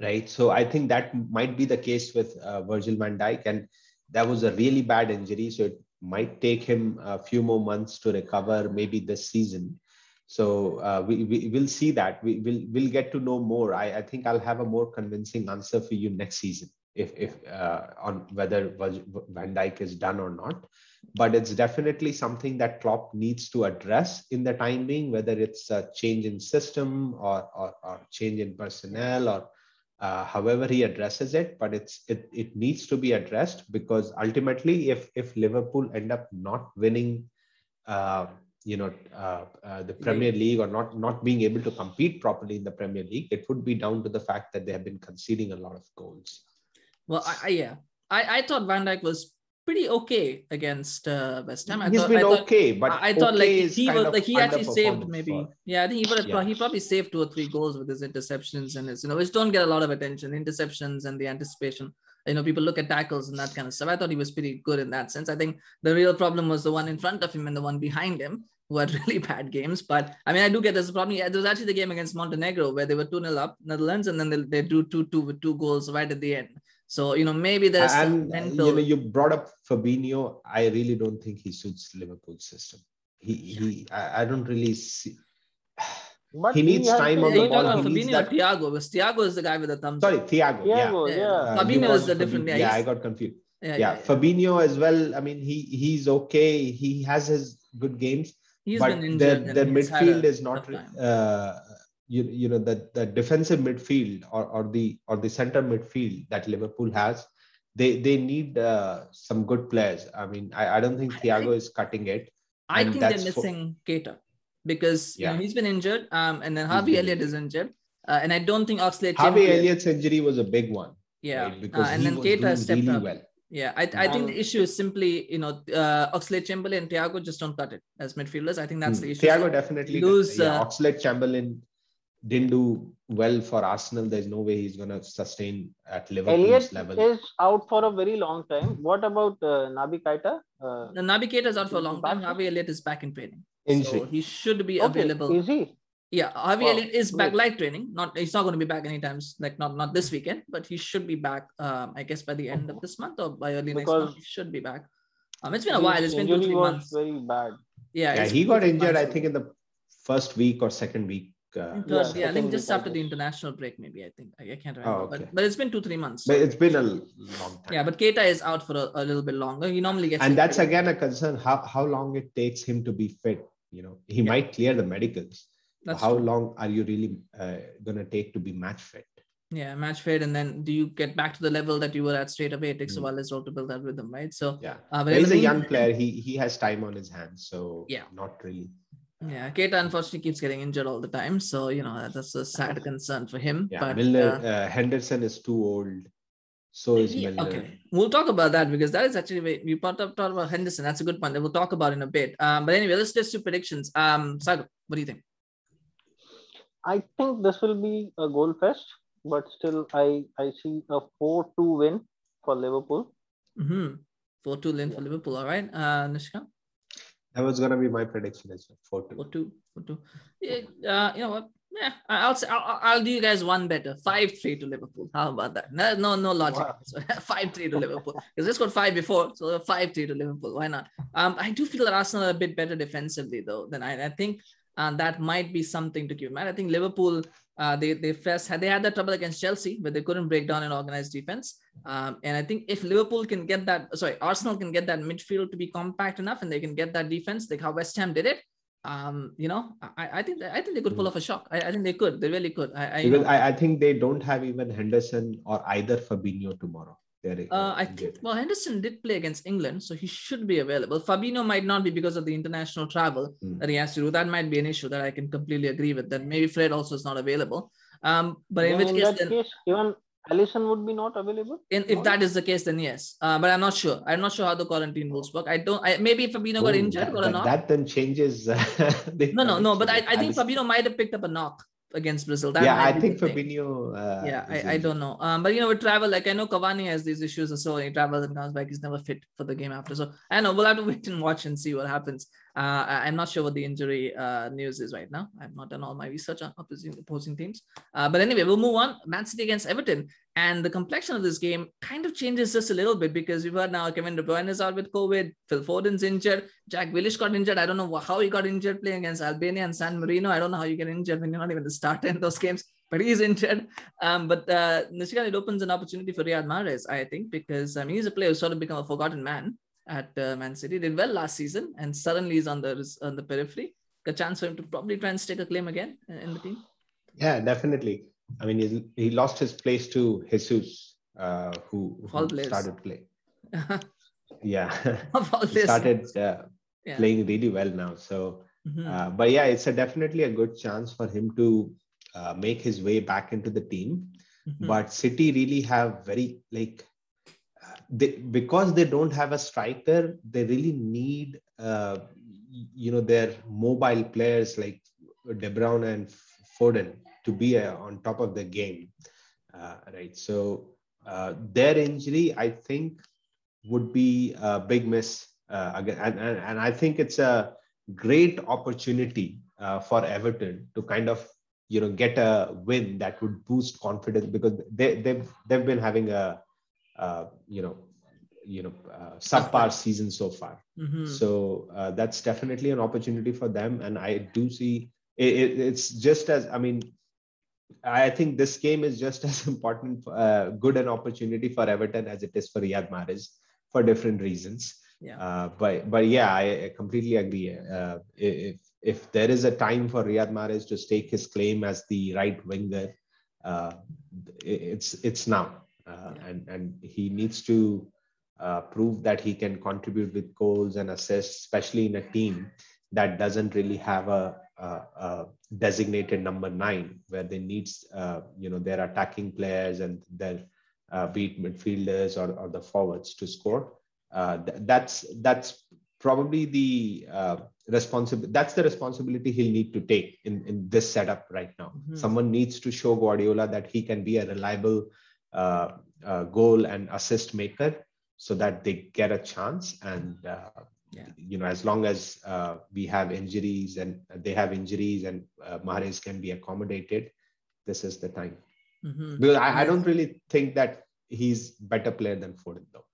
Right. So I think that might be the case with uh, Virgil van Dijk, and that was a really bad injury. So it might take him a few more months to recover, maybe this season. So uh, we, we will see that. We will we'll get to know more. I, I think I'll have a more convincing answer for you next season if if uh, on whether Van Dijk is done or not. but it's definitely something that Klopp needs to address in the time being, whether it's a change in system or or, or change in personnel or uh, however he addresses it. But it's it it needs to be addressed because ultimately, if if Liverpool end up not winning. Uh, you know uh, uh, the Premier League or not not being able to compete properly in the Premier League, it would be down to the fact that they have been conceding a lot of goals. Well, I, I yeah, I, I thought Van Dijk was pretty okay against uh, West Ham. I He's thought, been I thought, okay, but I, thought okay like he was like he actually saved maybe for- yeah I think he would Yeah. he probably saved two or three goals with his interceptions and his you know which don't get a lot of attention interceptions and the anticipation you know people look at tackles and that kind of stuff I thought he was pretty good in that sense I think the real problem was the one in front of him and the one behind him who had really bad games but I mean I do get this problem yeah, there was actually the game against Montenegro where they were 2-0 up Netherlands and then they, they drew 2-2 with two goals right at the end so you know maybe there's and uh, mental you know you brought up Fabinho. I really don't think he suits Liverpool's system. He he I, I don't really see. But He needs has time to- on Yeah, the you ball. talking about He needs Fabinho that- or Thiago? Because Thiago is the guy with the thumbs. Sorry, up. Thiago. Thiago, yeah. yeah. Uh, Fabinho is the Fabinho. different- yeah, Yeah, I got confused. Yeah, Yeah, Fabinho as well. I mean, he he's okay. He has his good games, He's but been the injured. the and midfield is not. Uh, you, you know the, the defensive midfield or, or the or the center midfield that Liverpool has, they they need uh, some good players. I mean, I, I don't think Thiago think- is cutting it. I think they're that's for- missing Keita because you know, Yeah. he's been injured. Um, and then Harvey Elliott is injured. Uh, and I don't think Oxlade Harvey Elliott's injury was a big one. Yeah. right? Uh, because and he then was Keita stepped really up. well. Yeah, I, I think Um, the issue is simply, you know, uh, Oxlade Chamberlain and Thiago just don't cut it as midfielders. I think that's Hmm. the issue. Thiago definitely lose, yeah, uh, Oxlade Chamberlain didn't do well for Arsenal. There's no way he's gonna sustain at Liverpool's Elliot level. is out for a very long time. What about uh, Naby Keita? Uh, The Naby Keita is out for a long time. back? Harvey Elliott is back in training. Injury. So he should be okay, available. Is he? Yeah, Harvey Wow, Elliott is back light training. Not he's not going to be back anytime s- like not not this weekend, but he should be back. Um, I guess by the end of this month or by early next month, he should be back. Um, it's been a while. It's been two three months. very bad. Yeah, yeah, he got two, three injured. I months. think in the first week or second week. Uh, Third, Yeah, yeah, I think just after the international break, maybe I think I, I can't Oh, remember, okay. but but it's been two three months. but it's been a long time. yeah, but Keita is out for a, a little bit longer. He normally gets and that's again a concern. How how long it takes him to be fit? You know, he Yeah. might clear the medicals. That's how true. long are you really uh, gonna take to be match fit? yeah match fit, and then do you get back to the level that you were at straight away? It takes a Mm. while as well to build that rhythm, right? So Yeah, uh, But he's a young player. He he has time on his hands, so Yeah. not really. Yeah, Keita unfortunately keeps getting injured all the time, so you know that's a sad concern for him. Yeah, but Milner uh, uh, Henderson is too old. So is yeah, Milner. okay, we'll talk about that because that is actually we brought up talk about Henderson. That's a good point that we'll talk about in a bit. Um, but anyway, let's just do predictions. Um, Sagar, what do you think? I think this will be a goal fest, but still, I I see a four-two win for Liverpool. Mm-hmm. Four two win for Liverpool. All right, uh, Nishka. That was gonna be my prediction as well. Four two. Four two. Four two. Yeah, uh, you know what? Yeah, I- I'll say I'll, I'll- I'll do you guys one better. Five three to Liverpool. How about that? No, no, no logic. Wow. So, five three to Liverpool because they scored five before, so five three to Liverpool. Why not? Um, I do feel that Arsenal are a bit better defensively though than I. I think uh, that might be something to keep in mind. I think Liverpool. Uh, they they first had they had that trouble against Chelsea, but they couldn't break down an organized defense. Um, and I think if Liverpool can get that, sorry, Arsenal can get that midfield to be compact enough, and they can get that defense like how West Ham did it, um, you know, I, I think I think they could pull off a shock. I, I think they could. They really could. I, I, Because I, I think they don't have even Henderson or either Fabinho tomorrow. They're, uh, I injured. think well Henderson did play against England, so he should be available. Fabinho might not be because of the international travel Hmm. that he has to do. That might be an issue that I can completely agree with. That maybe Fred also is not available. Um, but in Then which in case, that then, case, even Alisson would be not available. in, if that is the case, then yes. Uh, but I'm not sure. I'm not sure how the quarantine rules work. I don't. I, maybe Fabinho got Oh, injured that, or that, not. that then changes. uh, the no, no, no. But I. I think Alisson- Fabinho might have picked up a knock against Brazil. That yeah, I think. Fabinho. Uh, yeah, I, I don't know. Um, but you know, with travel, like I know Cavani has these issues as well. He travels and comes back, he's never fit for the game after. So I know we'll have to wait and watch and see what happens. Uh, I'm not sure what the injury uh, news is right now. I've not done all my research on opposing opposing teams. Uh, but anyway, we'll move on. Man City against Everton, and the complexion of this game kind of changes just a little bit because we've heard now Kevin De Bruyne is out with COVID, Phil Foden's injured, Jack Grealish got injured. I don't know how he got injured playing against Albania and San Marino. I don't know how you get injured when you're not even the starter in those games but he's injured. Um, but uh, it opens an opportunity for Riyad Mahrez, I think, because I mean he's a player who's sort of become a forgotten man. At uh, Man City. Did well last season, and suddenly is on the on the periphery. A chance for him to probably try and stake a claim again in the team. Yeah, definitely. I mean, he, he lost his place to Jesus, uh, who, who started playing. yeah, started uh, yeah. playing really well now. So, mm-hmm. uh, but yeah, it's a definitely a good chance for him to uh, make his way back into the team. Mm-hmm. But City really have very like they because they don't have a striker, they really need uh, you know their mobile players like De Bruyne and Foden to be uh, on top of the game, uh, right? So uh, their injury, I think, would be a big miss uh, again, and, and and I think it's a great opportunity uh, for Everton to kind of you know get a win that would boost confidence because they they've they've been having a you know you know uh, subpar season so far. Mm-hmm. so uh, that's definitely an opportunity for them and i do see it, it, it's just as i mean i think this game is just as important uh, good an opportunity for everton as it is for riyad mahrez for different reasons. Yeah. Uh, but but yeah i, completely agree. Uh, if if there is a time for riyad mahrez to stake his claim as the right winger uh, it's it's now yeah. and and he needs to uh, prove that he can contribute with goals and assists, especially in a team that doesn't really have a, a, a designated number nine, where they need, uh, you know, their attacking players and their uh, beat midfielders or, or the forwards to score. Uh, th- that's that's probably the uh, responsibility. That's the responsibility he'll need to take in, in this setup right now. Mm-hmm. Someone needs to show Guardiola that he can be a reliable uh, uh, goal and assist maker so that they get a chance and uh, yeah. you know as long as uh, we have injuries and they have injuries and uh, Mahrez can be accommodated this is the time mm-hmm. because I, I, don't really think that he's better player than Foden though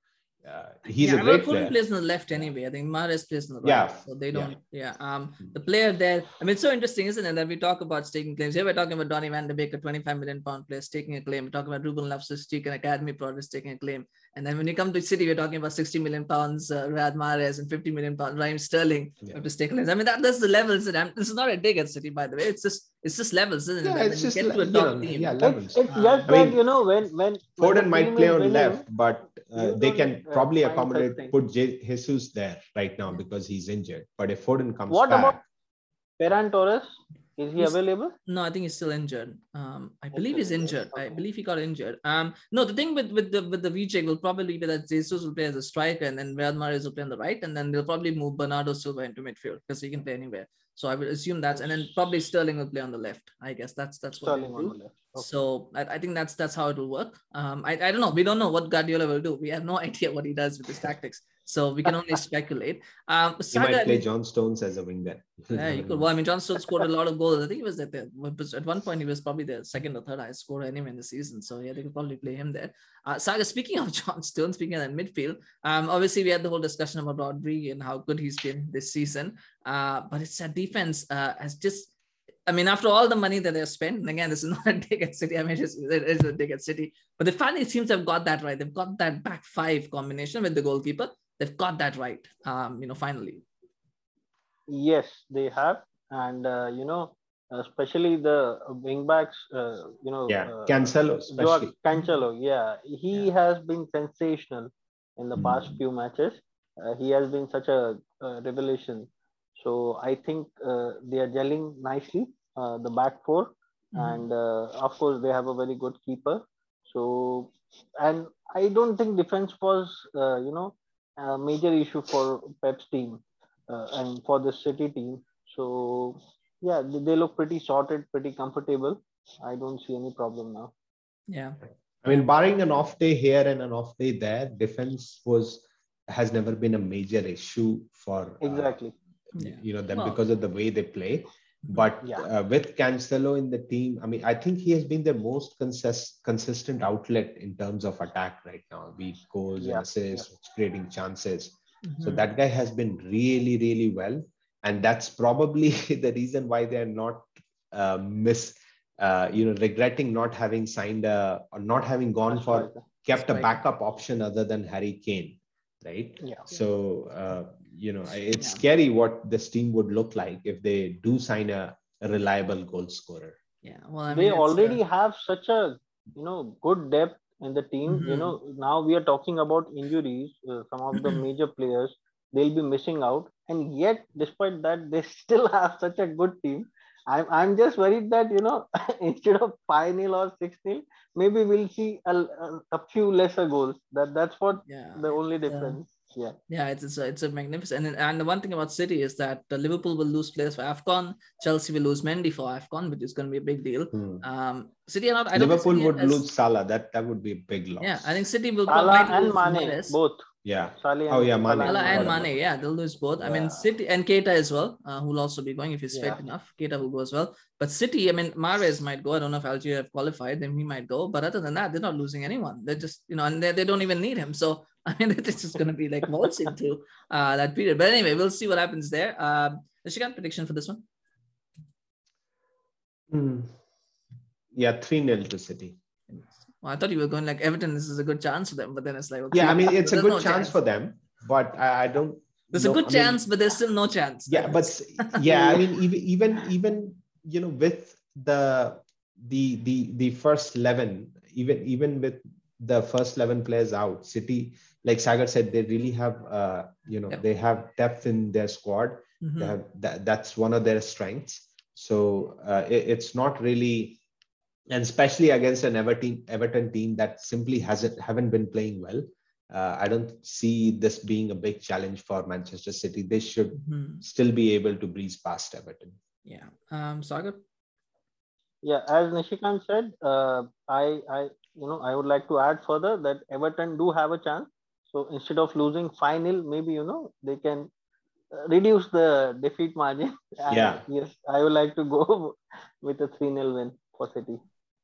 uh, he's yeah, a great player. plays on the left anyway. I think Mahrez plays on the right. Yeah. So they don't. Yeah. yeah. Um. The player there. I mean, it's so interesting, isn't it? That we talk about staking claims. Here we're talking about Donny Van de Beek, a 25 million pound player, taking a claim. We're talking about Ruben Loftus-Cheek, an academy product, taking a claim. And then when you come to City, we're talking about 60 million pounds uh, Riyad Mahrez and 50 million pounds Raheem Sterling yeah. to stake. I mean, that, that's the levels. That I'm, this is not a dig at City, by the way. It's just it's just levels, isn't it? Yeah, it's just, get to a top know, team. Yeah, levels. It's, it's uh, just that, mean, you know, when when Foden might play on left, but uh, they can uh, probably accommodate put J- Jesus there right now because he's injured. But if Foden comes what back, about Ferran Torres? Is he he's, available? No, I think he's still injured. Um, I believe he's injured. I believe he got injured. Um, no, the thing with with the with the VJ will probably be that Jesus will play as a striker, and then Riyad Mahrez will play on the right, and then they'll probably move Bernardo Silva into midfield because he can play anywhere. So I would assume that's, and then probably Sterling will play on the left. I guess that's that's what Sterling on the left. Okay. So I, I, think that's that's how it will work. Um, I, I don't know. We don't know what Guardiola will do. We have no idea what he does with his tactics. So we can only speculate. Um, he might play John Stones as a winger. yeah, you could. Well, I mean, John Stones scored a lot of goals. I think he was at the, at one point he was probably the second or third highest scorer anyway in the season. So yeah, they could probably play him there. Uh, Sagar, speaking of John Stones, speaking of midfield, um, obviously we had the whole discussion about Rodri and how good he's been this season. Uh, but it's a defense uh, has just I mean, after all the money that they've spent, and again, this is not a dig at City. I mean, it's, it is a dig at City. But they finally seems to have got that right. They've got that back five combination with the goalkeeper they've got that right. Um, you know, finally. Yes, they have, and uh, you know, especially the wingbacks. Uh, you know, yeah, uh, Cancelo, especially. Cancelo, yeah, he yeah. has been sensational in the mm. past few matches. Uh, he has been such a, a revelation. So I think uh, they are gelling nicely. Uh, the back four, mm. and of course they have a very good keeper. So, and I don't think defense was, you know, a major issue for Pep's team uh, and for the City team. So yeah, they look pretty sorted, pretty comfortable. I don't see any problem now. Yeah. I mean, barring an off day here and an off day there, defense was has never been a major issue for uh, exactly. You know them well, because of the way they play. But yeah. uh, with Cancelo in the team, I mean, I think he has been the most consist- consistent outlet in terms of attack right now, be goals yeah. assists, yeah. creating chances. Mm-hmm. So that guy has been really, really well. And that's probably the reason why they're not uh, miss, uh, you know, regretting not having signed a or not having gone for kept a backup option other than Harry Kane. right? Yeah. So uh, you know, it's Yeah. scary what this team would look like if they do sign a, a reliable goal scorer. Yeah. Well, I mean, they it's, uh, already have such a you know good depth in the team. You Mhm. know now we are talking about injuries. Uh, some of the major players they'll be missing out, and yet despite that they still have such a good team. I'm I'm just worried that you know instead of five 0 or six 0 maybe we'll see a, a, a few lesser goals. That that's what yeah. the only difference. Yeah. Yeah, it's it's a, it's a magnificent and, and the one thing about City is that uh, Liverpool will lose players for Afcon, Chelsea will lose Mendy for Afcon, which is going to be a big deal. Hmm. Um, City are not. I don't think Liverpool would has- lose Salah. That that would be a big loss. Yeah, I think City will Salah might and lose Mane Mahrez. both. Yeah. Salah Oh, yeah, Mane. Salah Salah and Forgot Mane, yeah, they'll lose both. I mean, City and Keita as well, uh, who'll also be going if he's fit enough. Keita will go as well. But City, I mean, Mahrez might go. I don't know if Algeria have qualified, then he might go. But other than that, they're not losing anyone. They're just, you know, and they, they don't even need him. So, I mean, it's just going to be like waltzing through uh, that period. But anyway, we'll see what happens there. Um, Nishikant, prediction for this one? Hmm. Yeah, 3 0 to City. Well, I thought you were going like Everton. This is a good chance for them, but then it's like, okay, Yeah, I mean, it's a good no chance, for them, but I, I don't. There's know- a good I mean, chance, but there's still no chance. yeah but yeah i mean even even even you know with the the the the first 11 even even with the first 11 players out city like sagar said they really have uh you know Yep. they have depth in their squad Mhm. they have that, that's one of their strengths so uh, it, it's not really and especially against an everton everton team that simply hasn't haven't been playing well uh, i don't see this being a big challenge for manchester city they should Mhm. still be able to breeze past Everton. Yeah. Um, Sagar? Yeah, as Nishikant said, uh, I, I, you know, I would like to add further that Everton do have a chance. So instead of losing 5 0, maybe, you know, they can uh, reduce the defeat margin. And Yeah. Yes, I would like to go with a 3 0 win for City.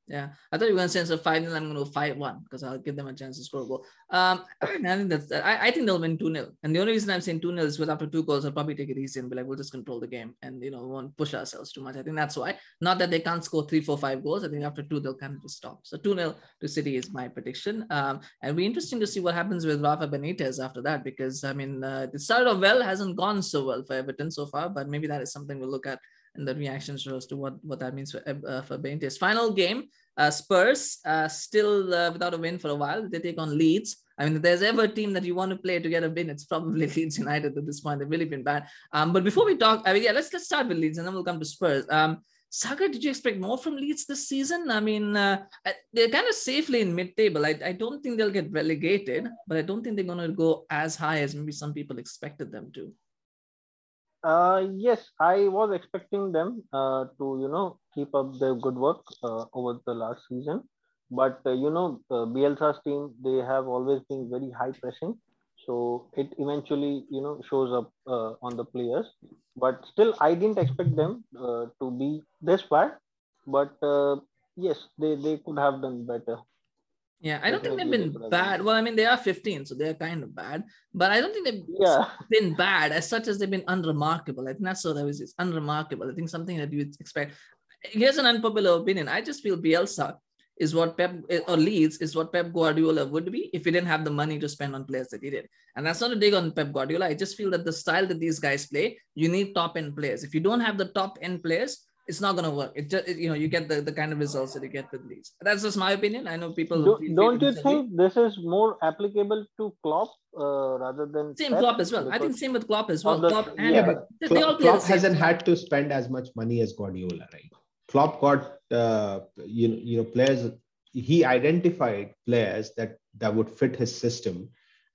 Yeah, I thought you were going to say instead of five 0 I'm going to go five one because I'll give them a chance to score a goal. Um, I think that's I, I think they'll win two 0 and the only reason I'm saying two 0 is with after two goals, I'll probably take it easy and be like, we'll just control the game and you know we won't push ourselves too much. I think that's why. Not that they can't score three, four, five goals. I think after two they'll kind of just stop. So two 0 to City is my prediction. Um, and it'll be interesting to see what happens with Rafa Benitez after that because I mean uh, it started off well, hasn't gone so well for Everton so far, but maybe that is something we'll look at in the reactions as to what what that means for uh, for Benitez. Final game. Uh, Spurs uh, still uh, without a win for a while. They take on Leeds. I mean, if there's ever a team that you want to play to get a win, it's probably Leeds United at this point. They've really been bad. Um, but before we talk, I mean, yeah, let's let's start with Leeds and then we'll come to Spurs. Um, Sagar, did you expect more from Leeds this season? I mean, uh, they're kind of safely in mid-table. I, I don't think they'll get relegated, but I don't think they're going to go as high as maybe some people expected them to. Uh, yes, I was expecting them uh, to, you know, keep up their good work uh, over the last season. But, uh, you know, uh, Bielsa's team, they have always been very high pressing. So it eventually, you know, shows up uh, on the players. But still, I didn't expect them uh, to be this bad. But yes, they, they could have done better. Yeah, I don't think they've been they could have bad. Well, I mean, they are 15, so they're kind of bad. But I don't think they've Yeah. been bad as such as they've been unremarkable. I think that's what I was. It's unremarkable. I think something that you would expect. Here's an unpopular opinion. I just feel Bielsa is what Pep or Leeds is what Pep Guardiola would be if he didn't have the money to spend on players that he did. And that's not a dig on Pep Guardiola. I just feel that the style that these guys play, you need top end players. If you don't have the top end players, it's not going to work. It just, it- you know, you get the, the kind of results that you get with these. That's just my opinion. I know people Do, feel, don't to you think this is more applicable to Klopp uh, rather than Same Pep? Klopp as well. I think same with Klopp as well. the- Klopp and yeah, but they, they all play Klopp hasn't style. had to spend as much money as Guardiola, right? Klopp got uh, you know you know players. He identified players that that would fit his system,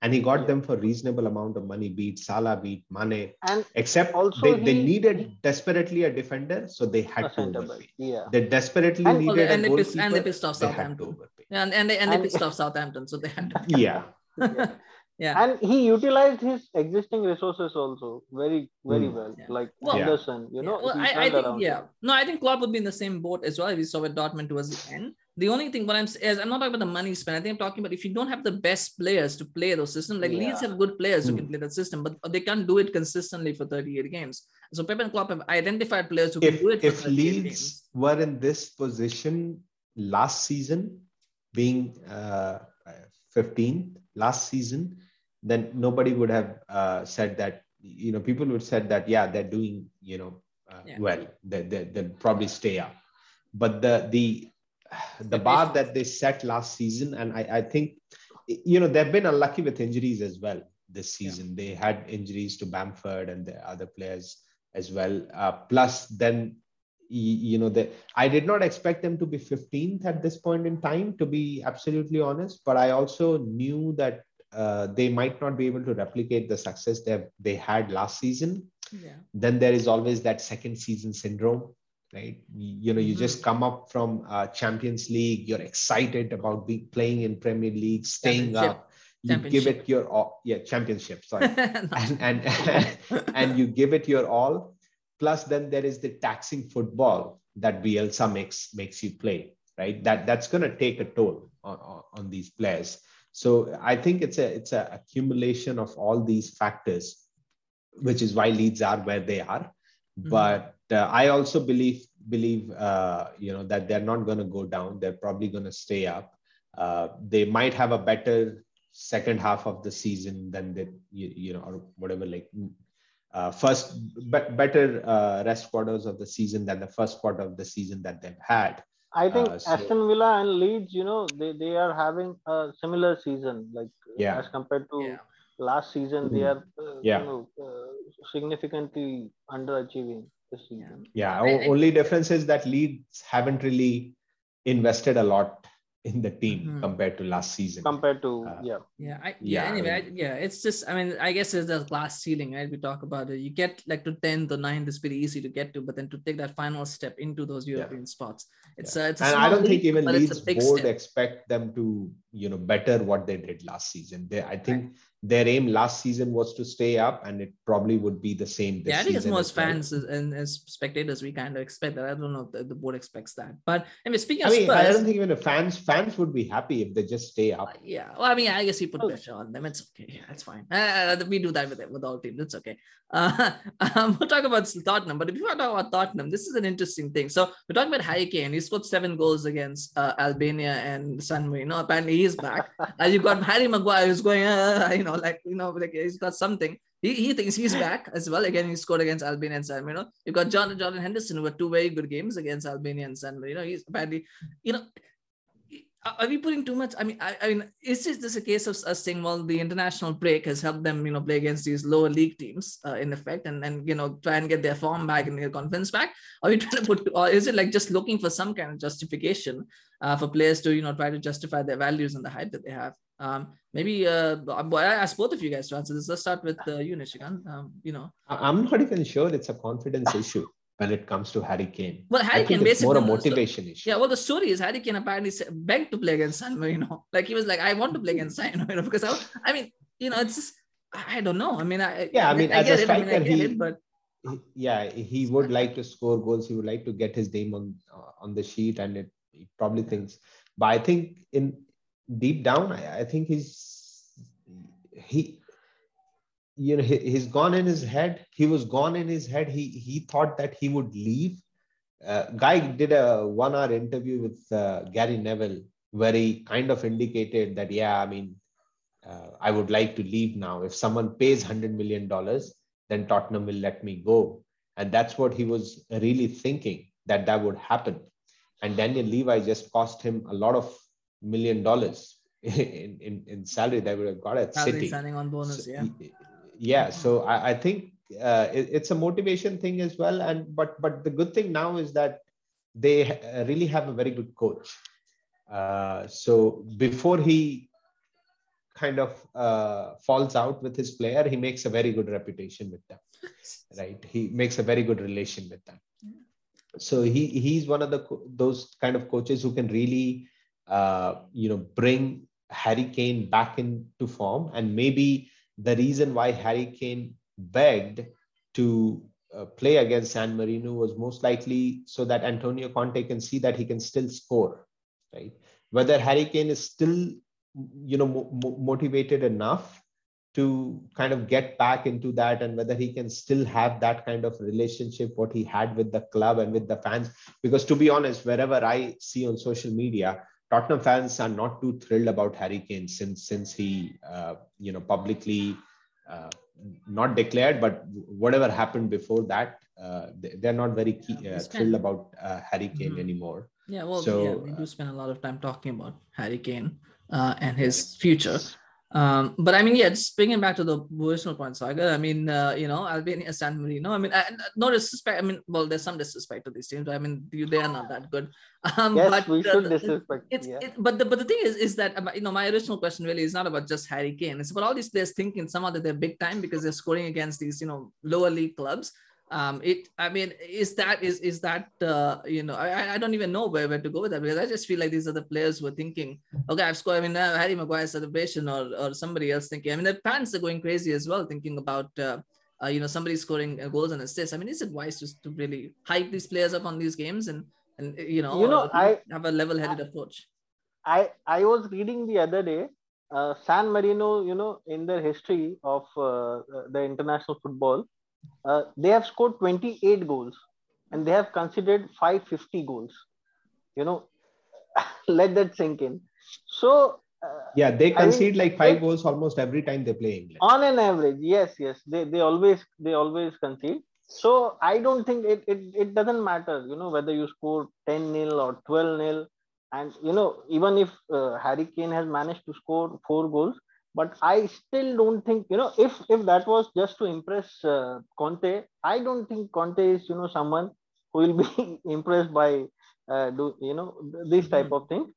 and he got Yeah. them for reasonable amount of money. Beat Salah, beat Mane, and except Also they, they needed desperately a defender, so they had to centre overpay. Yeah. They desperately And- needed and a they pissed- and they pissed off they had to Southampton. overpay. Yeah, and, and they and they pissed off Southampton, so they had to. Yeah, yeah. Yeah and he utilized his existing resources also very, very Hmm. well. Yeah. Like Well- Anderson, you know, Well, he I, I turned think around yeah. it. No, I think Klopp would be in the same boat as well. We saw with Dortmund towards the end. The only thing what I'm s- is I'm not talking about the money spent. I think I'm talking about if you don't have the best players to play those systems, like Leeds have good players who Hmm. can play that system, but they can't do it consistently for 38 games. So Pep and Klopp have identified players who can if do it if 38 Leeds games. were in this position last season, being uh, 15th last season, then nobody would have uh, said that. You know, people would said that yeah, they're doing you know uh, Yeah. well. They, they they'll probably stay up. But the the the bar that they set last season, and I, I think you know they've been unlucky with injuries as well this season. They had injuries to Bamford and the other players as well. Uh, plus, then you know that I did not expect them to be 15th at this point in time, to be absolutely honest. But I also knew that uh, they might not be able to replicate the success they they had last season. Yeah. Then there is always that second season syndrome, right? You, know, you just come up from uh, Champions League, you're excited about playing in Premier League, staying up. You give it your all, yeah, championship. Sorry and and and you give it your all. Plus, then there is the taxing football that Bielsa makes makes you play, right? That that's going to take a toll on, on, on these players. So I think it's a it's a accumulation of all these factors, which is why Leeds are where they are. Mhm. But uh, I also believe believe uh, you know that they're not going to go down. They're probably going to stay up. Uh, they might have a better second half of the season than they you, you know or whatever like uh, first be- better uh, rest quarters of the season than the first quarter of the season that they've had. I think Uh, so- Aston Villa and Leeds, you know, they, they are having a similar season, like Yeah. as compared to Yeah. last season. They Mm. are, uh, Yeah. you know, uh, significantly underachieving this season. Yeah, I- o- I- only difference is that Leeds haven't really invested a lot in the team Mhm. compared to last season. Compared to Uh, yeah, Yeah, I, yeah. Yeah, Anyway, I, mean- yeah, it's just. I mean, I guess it's the glass ceiling, right? We talk about it. You get like to tenth or ninth is pretty easy to get to, but then to take that final step into those European spots, it's a, it's a and I don't think even but Leeds board step. expect them to you know better what they did last season. They, I think their aim last season was to stay up, and it probably would be the same. This yeah, I think as as well. fans and as spectators, we kind of expect that. I don't know if the, the board expects that. But anyway, speaking I of mean, Spurs, I don't think even the fans fans would be happy if they just stay up. yeah, well, I mean, I guess you put Oh. pressure on them. It's okay. Yeah, it's fine. Uh, we do that with with all teams. It's okay. Uh, um, we'll talk about Tottenham, but before I talk about Tottenham, this is an interesting thing. So we're talking about Harry Kane. He scored seven goals against uh, Albania and San Marino. Apparently, he's back. uh, you've got Harry Maguire who's going, uh, you know, like you know, like he's got something. He, he thinks he's back as well. Again, he scored against Albania and San Marino. You know, you've got John and Jordan Henderson who had two very good games against Albania and San Marino. He's apparently, you know, are are we putting too much? I mean, I, I mean, is this just a case of us saying, well, the international break has helped them, you know, play against these lower league teams uh, in effect, and then you know try and get their form back and their confidence back? Are we trying to put, or is it like just looking for some kind of justification uh, for players to, you know, try to justify their values and the hype that they have? Um, maybe uh, I ask both of you guys to answer this. Let's start with uh, you, Nishikant. Um, you know, I- I'm not even sure it's a confidence issue when it comes to Harry Kane. well, I Harry Kane it's more a basically. motivation issue. Yeah, well, the story is Harry Kane apparently said- begged to play against San Marino. Like he was like, I want to play against San Marino because I, I mean, you know, it's just, I I don't know. I mean, I Yeah, I mean, as a it. I mean, I striker, he- it, but He- yeah, he would like to score goals. He would like to get his name on uh, on the sheet, and it he probably thinks. But I think in deep down, I, I think he's he you know he, he's gone in his head. He was gone in his head. He he thought that he would leave. Uh, Guy did a one hour interview with uh, Gary Neville where he kind of indicated that yeah, I mean, uh, I would like to leave now. If someone pays hundred million dollars then Tottenham will let me go. And that's what he was really thinking that that would happen. And Daniel Levy just cost him a lot of million dollars in, in, in salary that would have got at salary City. signing on bonus, So, yeah. yeah. So I, I think uh, it- it's a motivation thing as well. And but but the good thing now is that they uh, really have a very good coach. Uh, so before he kind of uh, falls out with his player, he makes a very good reputation with them, right? He makes a very good relation with them. So he he's one of the those kind of coaches who can really, uh, you know, bring Harry Kane back into form, and maybe the reason why Harry Kane begged to uh, play against San Marino was most likely so that Antonio Conte can see that he can still score, right? Whether Harry Kane is still you know mo- mo- motivated enough to kind of get back into that and whether he can still have that kind of relationship what he had with the club and with the fans because to be honest wherever i see on social media Tottenham fans are not too thrilled about Harry Kane since since he uh, you know publicly uh, not declared, but whatever happened before that, uh, they, are not very key, uh, thrilled about uh, Harry Kane mm-hmm. anymore. Yeah, well, so, yeah, we do spend a lot of time talking about Harry Kane uh, and his future. Um, but I mean, yeah, just bringing back to the original point, Sagar. I mean, uh, you know, Albania, San Marino. I mean, I, no disrespect. I mean, well, there's some disrespect to these teams. I mean, they are not that good. Um, yes, but, we should uh, disrespect. It's, yeah. it, but the but the thing is, is that um, you know, my original question really is not about just Harry Kane. It's about all these players thinking somehow that they're big time because they're scoring against these you know lower league clubs um it i mean is that is is that uh, you know I, I don't even know where, where to go with that because i just feel like these are the players who are thinking okay i've scored i mean uh, harry maguire celebration or or somebody else thinking i mean the fans are going crazy as well thinking about uh, uh, you know somebody scoring goals and assists. I mean is it wise just to really hype these players up on these games and and you know, you know i have a level-headed I, approach? I i was reading the other day uh, san marino you know in their history of uh, the international football uh, they have scored 28 goals and they have considered 550 goals. You know, let that sink in. So, uh, yeah, they concede like five they, goals almost every time they play England. On an average, yes, yes, they, they always they always concede. So I don't think it, it, it doesn't matter, you know, whether you score 10 nil or 12 nil. And, you know, even if uh, Harry Kane has managed to score four goals, but I still don't think you know if if that was just to impress uh, Conte, I don't think Conte is you know someone who will be impressed by uh, do you know this type mm-hmm. of thing.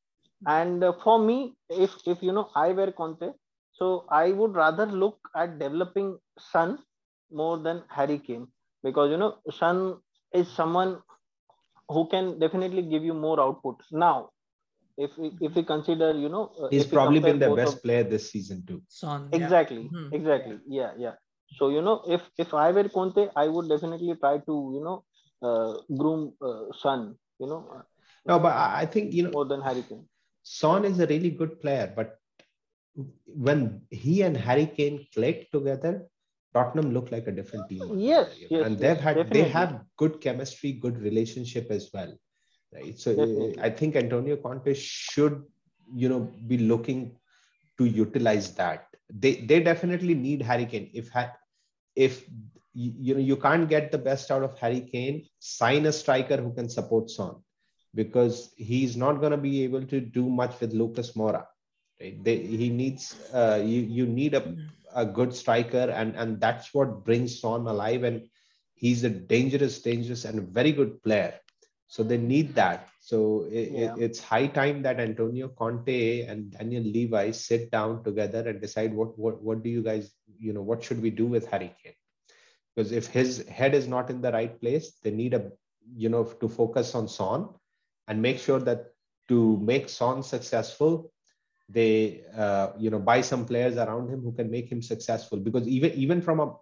And uh, for me, if if you know I were Conte, so I would rather look at developing Son more than Harry Kane because you know Son is someone who can definitely give you more output. Now, if we if we consider you know uh, he's probably been the best of, player this season too. Son, exactly yeah. Hmm. exactly. Yeah yeah. So you know if if i were conte i would definitely try to you know uh, groom uh, son you know. No but i think you know more than harry kane. Son is a really good player but when he and harry kane click together tottenham look like a different team. Yes, yes and they've had definitely. they have good chemistry good relationship as well right? So Definitely. I think Antonio Conte should, you know, be looking to utilize that. They they definitely need Harry Kane. If if you know you can't get the best out of Harry Kane, sign a striker who can support Son, because he's not going to be able to do much with Lucas Moura. Right? They, he needs uh, you you need a, a good striker, and and that's what brings Son alive. And he's a dangerous, dangerous, and a very good player so they need that. So it, yeah. it, it's high time that Antonio Conte and Daniel Levy sit down together and decide what what what do you guys you know what should we do with Harry Kane? Because if his head is not in the right place, they need a you know to focus on Son and make sure that to make Son successful, they uh, you know buy some players around him who can make him successful. Because even even from a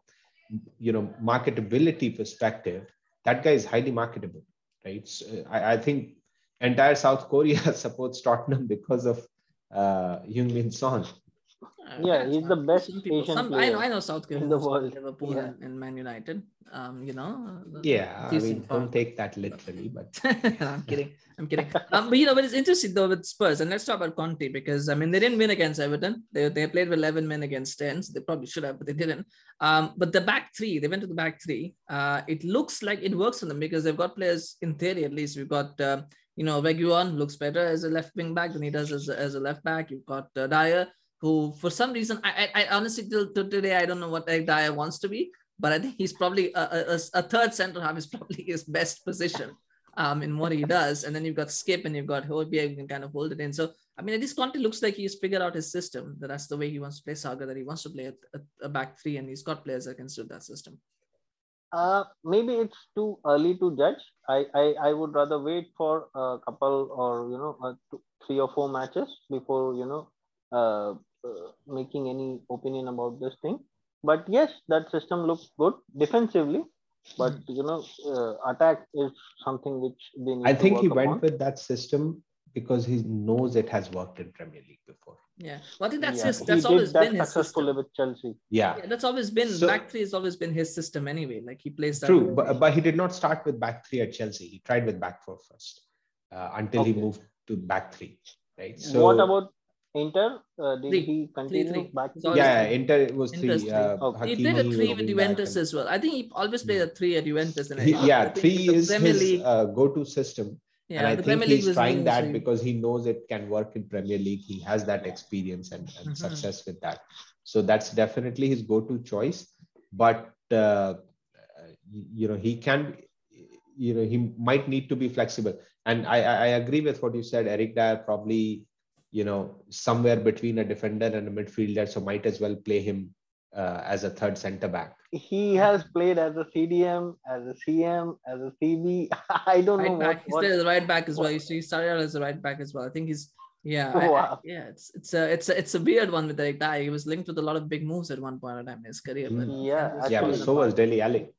you know marketability perspective, that guy is highly marketable right? So I, I think entire South Korea supports Tottenham because of uh, Heung-min Son. Yeah, he's the best Asian some, I know, I know South Korea in the world. Liverpool yeah. and Man United. Um, you know. Yeah, I mean, don't take that literally, but I'm kidding. I'm kidding. um, but you know, but it's interesting though with Spurs, and let's talk about Conte because I mean they didn't win against Everton. They, they played with 11 men against 10. So they probably should have, but they didn't. Um, but the back three, they went to the back three. Uh, it looks like it works for them because they've got players in theory at least. We've got uh, you know Reguilon looks better as a left wing back than he does as a, as a left back. You've got uh, Dier who for some reason I, I, I honestly till, till, today I don't know what Dier wants to be, but I think he's probably a, a, a third center half is probably his best position um, in what he does. And then you've got Skip and you've got Højbjerg who can kind of hold it in. So I mean, this Conte looks like he's figured out his system. That that's the way he wants to play Sagar. That he wants to play a, a, back three, and he's got players that can suit that system. Uh, maybe it's too early to judge. I, I, I would rather wait for a couple or you know two, three or four matches before you know uh, uh, making any opinion about this thing. But yes, that system looks good defensively. But hmm. you know, uh, attack is something which they need. I think he went with that system because he knows it has worked in Premier League before. Yeah, well, I think that's yeah. his. That's he always that been his system. with Chelsea. Yeah. yeah. that's always been so, back three has always been his system anyway. Like he plays that. True, but, but he did not start with back three at Chelsea. He tried with back four first uh, until okay. he moved to back three. right? So what about Inter? Uh, did three, he continue three, three. back? Yeah, yeah, Inter was three. Uh, okay. He played a three with Juventus as well. I think he always played a three at Juventus. And he, yeah, three is his uh, go-to system. Yeah, and I think he's trying that because he knows it can work in Premier League. He has that experience and, and mm-hmm. success with that. So that's definitely his go-to choice. But uh, you know, he can, you know, he might need to be flexible. And I, I agree with what you said. Eric Dier probably you know, somewhere between a defender and a midfielder. So might as well play him uh, as a third centre back. He has played as a CDM, as a CM, as a CB. I don't right know. Back. What, he started as a right back as well. He started out as a right back as well. I think he's yeah, oh, wow. I, yeah. It's it's a it's a it's a weird one with Eric Dier. He was linked with a lot of big moves at one point in time in his career. But mm. yeah, yeah, but so was Dele Alli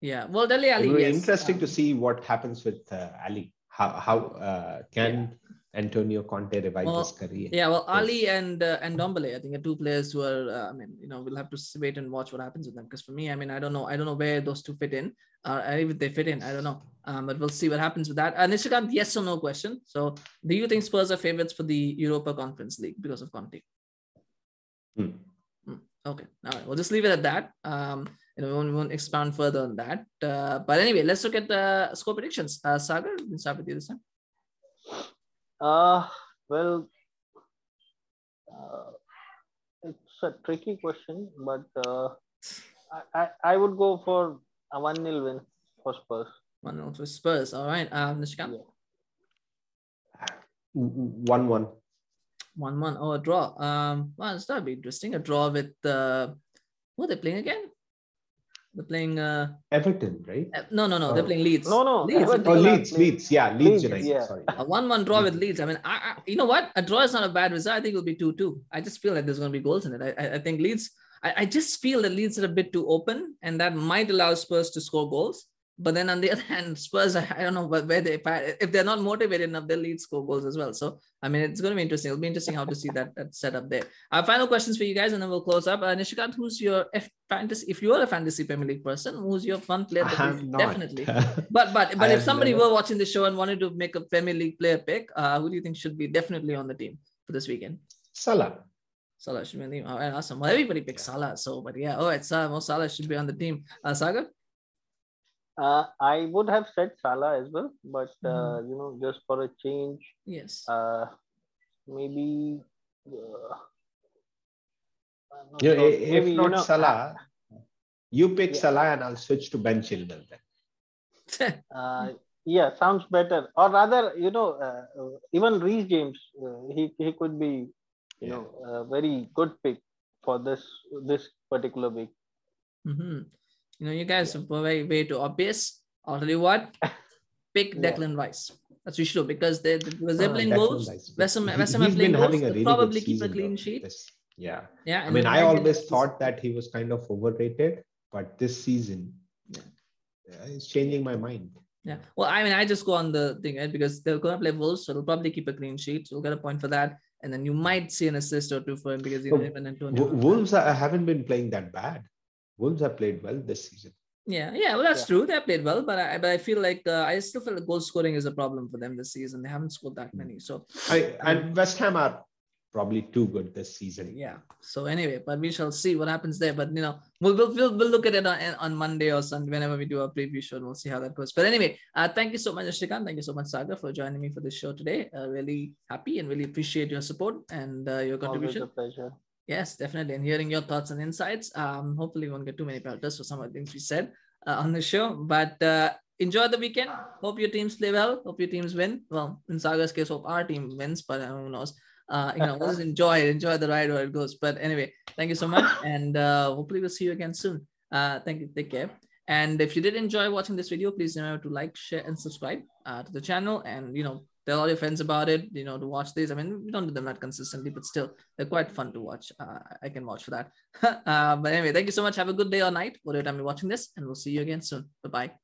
Yeah, well, Dele Alli. It yes. interesting um, to see what happens with uh, Alli. How how uh, can yeah Antonio Conte revived well, his career. Yeah, well, Alli and uh, and Ndombele, I think, are two players who are. Uh, I mean, you know, we'll have to wait and watch what happens with them. Because for me, I mean, I don't know, I don't know where those two fit in, uh, if they fit in, I don't know. Um, but we'll see what happens with that. And Uh, Nishikant, yes or no question. So, do you think Spurs are favorites for the Europa Conference League because of Conte? Hmm. Hmm. Okay, all right. We'll just leave it at that. Um, you know, we won't, we won't expand further on that. Uh, but anyway, let's look at the score predictions. Uh, Sagar, we can start with you this time. Uh, well, uh, it's a tricky question, but uh, I, I would go for a 1 0 win for Spurs. 1 0 for Spurs. All right. Um, Nishikant? 1 1. 1 1. Oh, a draw. Um, well, that'd be interesting. A draw with uh, who are they playing again? They're playing uh, Everton, right? No, no, no. They're oh. playing Leeds. No, no. Leeds. Oh, Leeds, Leeds. Yeah, Leeds, Leeds United. Yeah. Sorry. A one-one draw with Leeds. I mean, I, I, you know what? A draw is not a bad result. I think it'll be two-two. I just feel like there's going to be goals in it. I, I, I think Leeds. I, I just feel that Leeds are a bit too open, and that might allow Spurs to score goals. But then on the other hand, Spurs, I, don't know where they if they're not motivated enough, they'll lead score goals as well. So I mean, it's going to be interesting. It'll be interesting how to see that that setup there. Our final questions for you guys, and then we'll close up. Uh, Nishikant, who's your F fantasy? If you are a fantasy Premier League person, who's your fun player? Definitely. but but but if somebody never... were watching the show and wanted to make a Premier League player pick, uh, who do you think should be definitely on the team for this weekend? Salah. Salah should be on the team. All right, awesome. Well, everybody picks Salah. So, but yeah, all right, Salah, Salah should be on the team. Uh, Sagar? Uh, I would have said Salah as well, but uh, mm. you know, just for a change, yes, uh, maybe. Uh, yeah, sure. if maybe, not you know, Salah, you pick yeah. Salah and I'll switch to Ben Chilwell then. uh, yeah, sounds better. Or rather, you know, uh, even Reece James, uh, he he could be, you yeah. know, a very good pick for this this particular week. Mm-hmm. You know, you guys yeah. way way too obvious. I'll tell you what, pick yeah. Declan Rice. That's what you should because they, because they're playing Wolves. West Ham, West Ham are playing Wolves. Really probably keep a clean sheet. This. Yeah. Yeah. I mean, I always thought that he was kind of overrated, but this season, yeah, it's changing my mind. Yeah. Well, I mean, I just go on the thing, right? Because they're going to play Wolves, so they'll probably keep a clean sheet. So we'll get a point for that. And then you might see an assist or two for him because you know, even Antonio. Wolves I haven't been playing that bad. Wolves have played well this season. Yeah, yeah, well, that's yeah. true. They have played well, but I, but I feel like uh, I still feel like goal scoring is a problem for them this season. They haven't scored that many. So, I, and West Ham are probably too good this season. Yeah. So anyway, but we shall see what happens there. But you know, we'll we'll, we'll, we'll look at it on, on Monday or Sunday whenever we do our preview show. And we'll see how that goes. But anyway, uh, thank you so much, Nishikant. Thank you so much, Sagar, for joining me for this show today. Uh, really happy and really appreciate your support and uh, your contribution. Always a pleasure. Yes, definitely. And hearing your thoughts and insights. Um, hopefully, we won't get too many pelters for some of the things we said uh, on the show. But uh, enjoy the weekend. Hope your teams play well. Hope your teams win. Well, in Sagar's case, hope our team wins, but uh, who knows? Uh, you know, just enjoy it. Enjoy the ride where it goes. But anyway, thank you so much. And uh, hopefully, we'll see you again soon. Uh, thank you. Take care. And if you did enjoy watching this video, please remember to like, share, and subscribe uh, to the channel. And, you know, tell all your friends about it you know to watch these. I mean we don't do them that consistently but still they're quite fun to watch. Uh, i can watch for that. Uh, but anyway thank you so much. Have a good day or night whatever time you're watching this and we'll see you again soon. Bye bye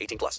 18 plus.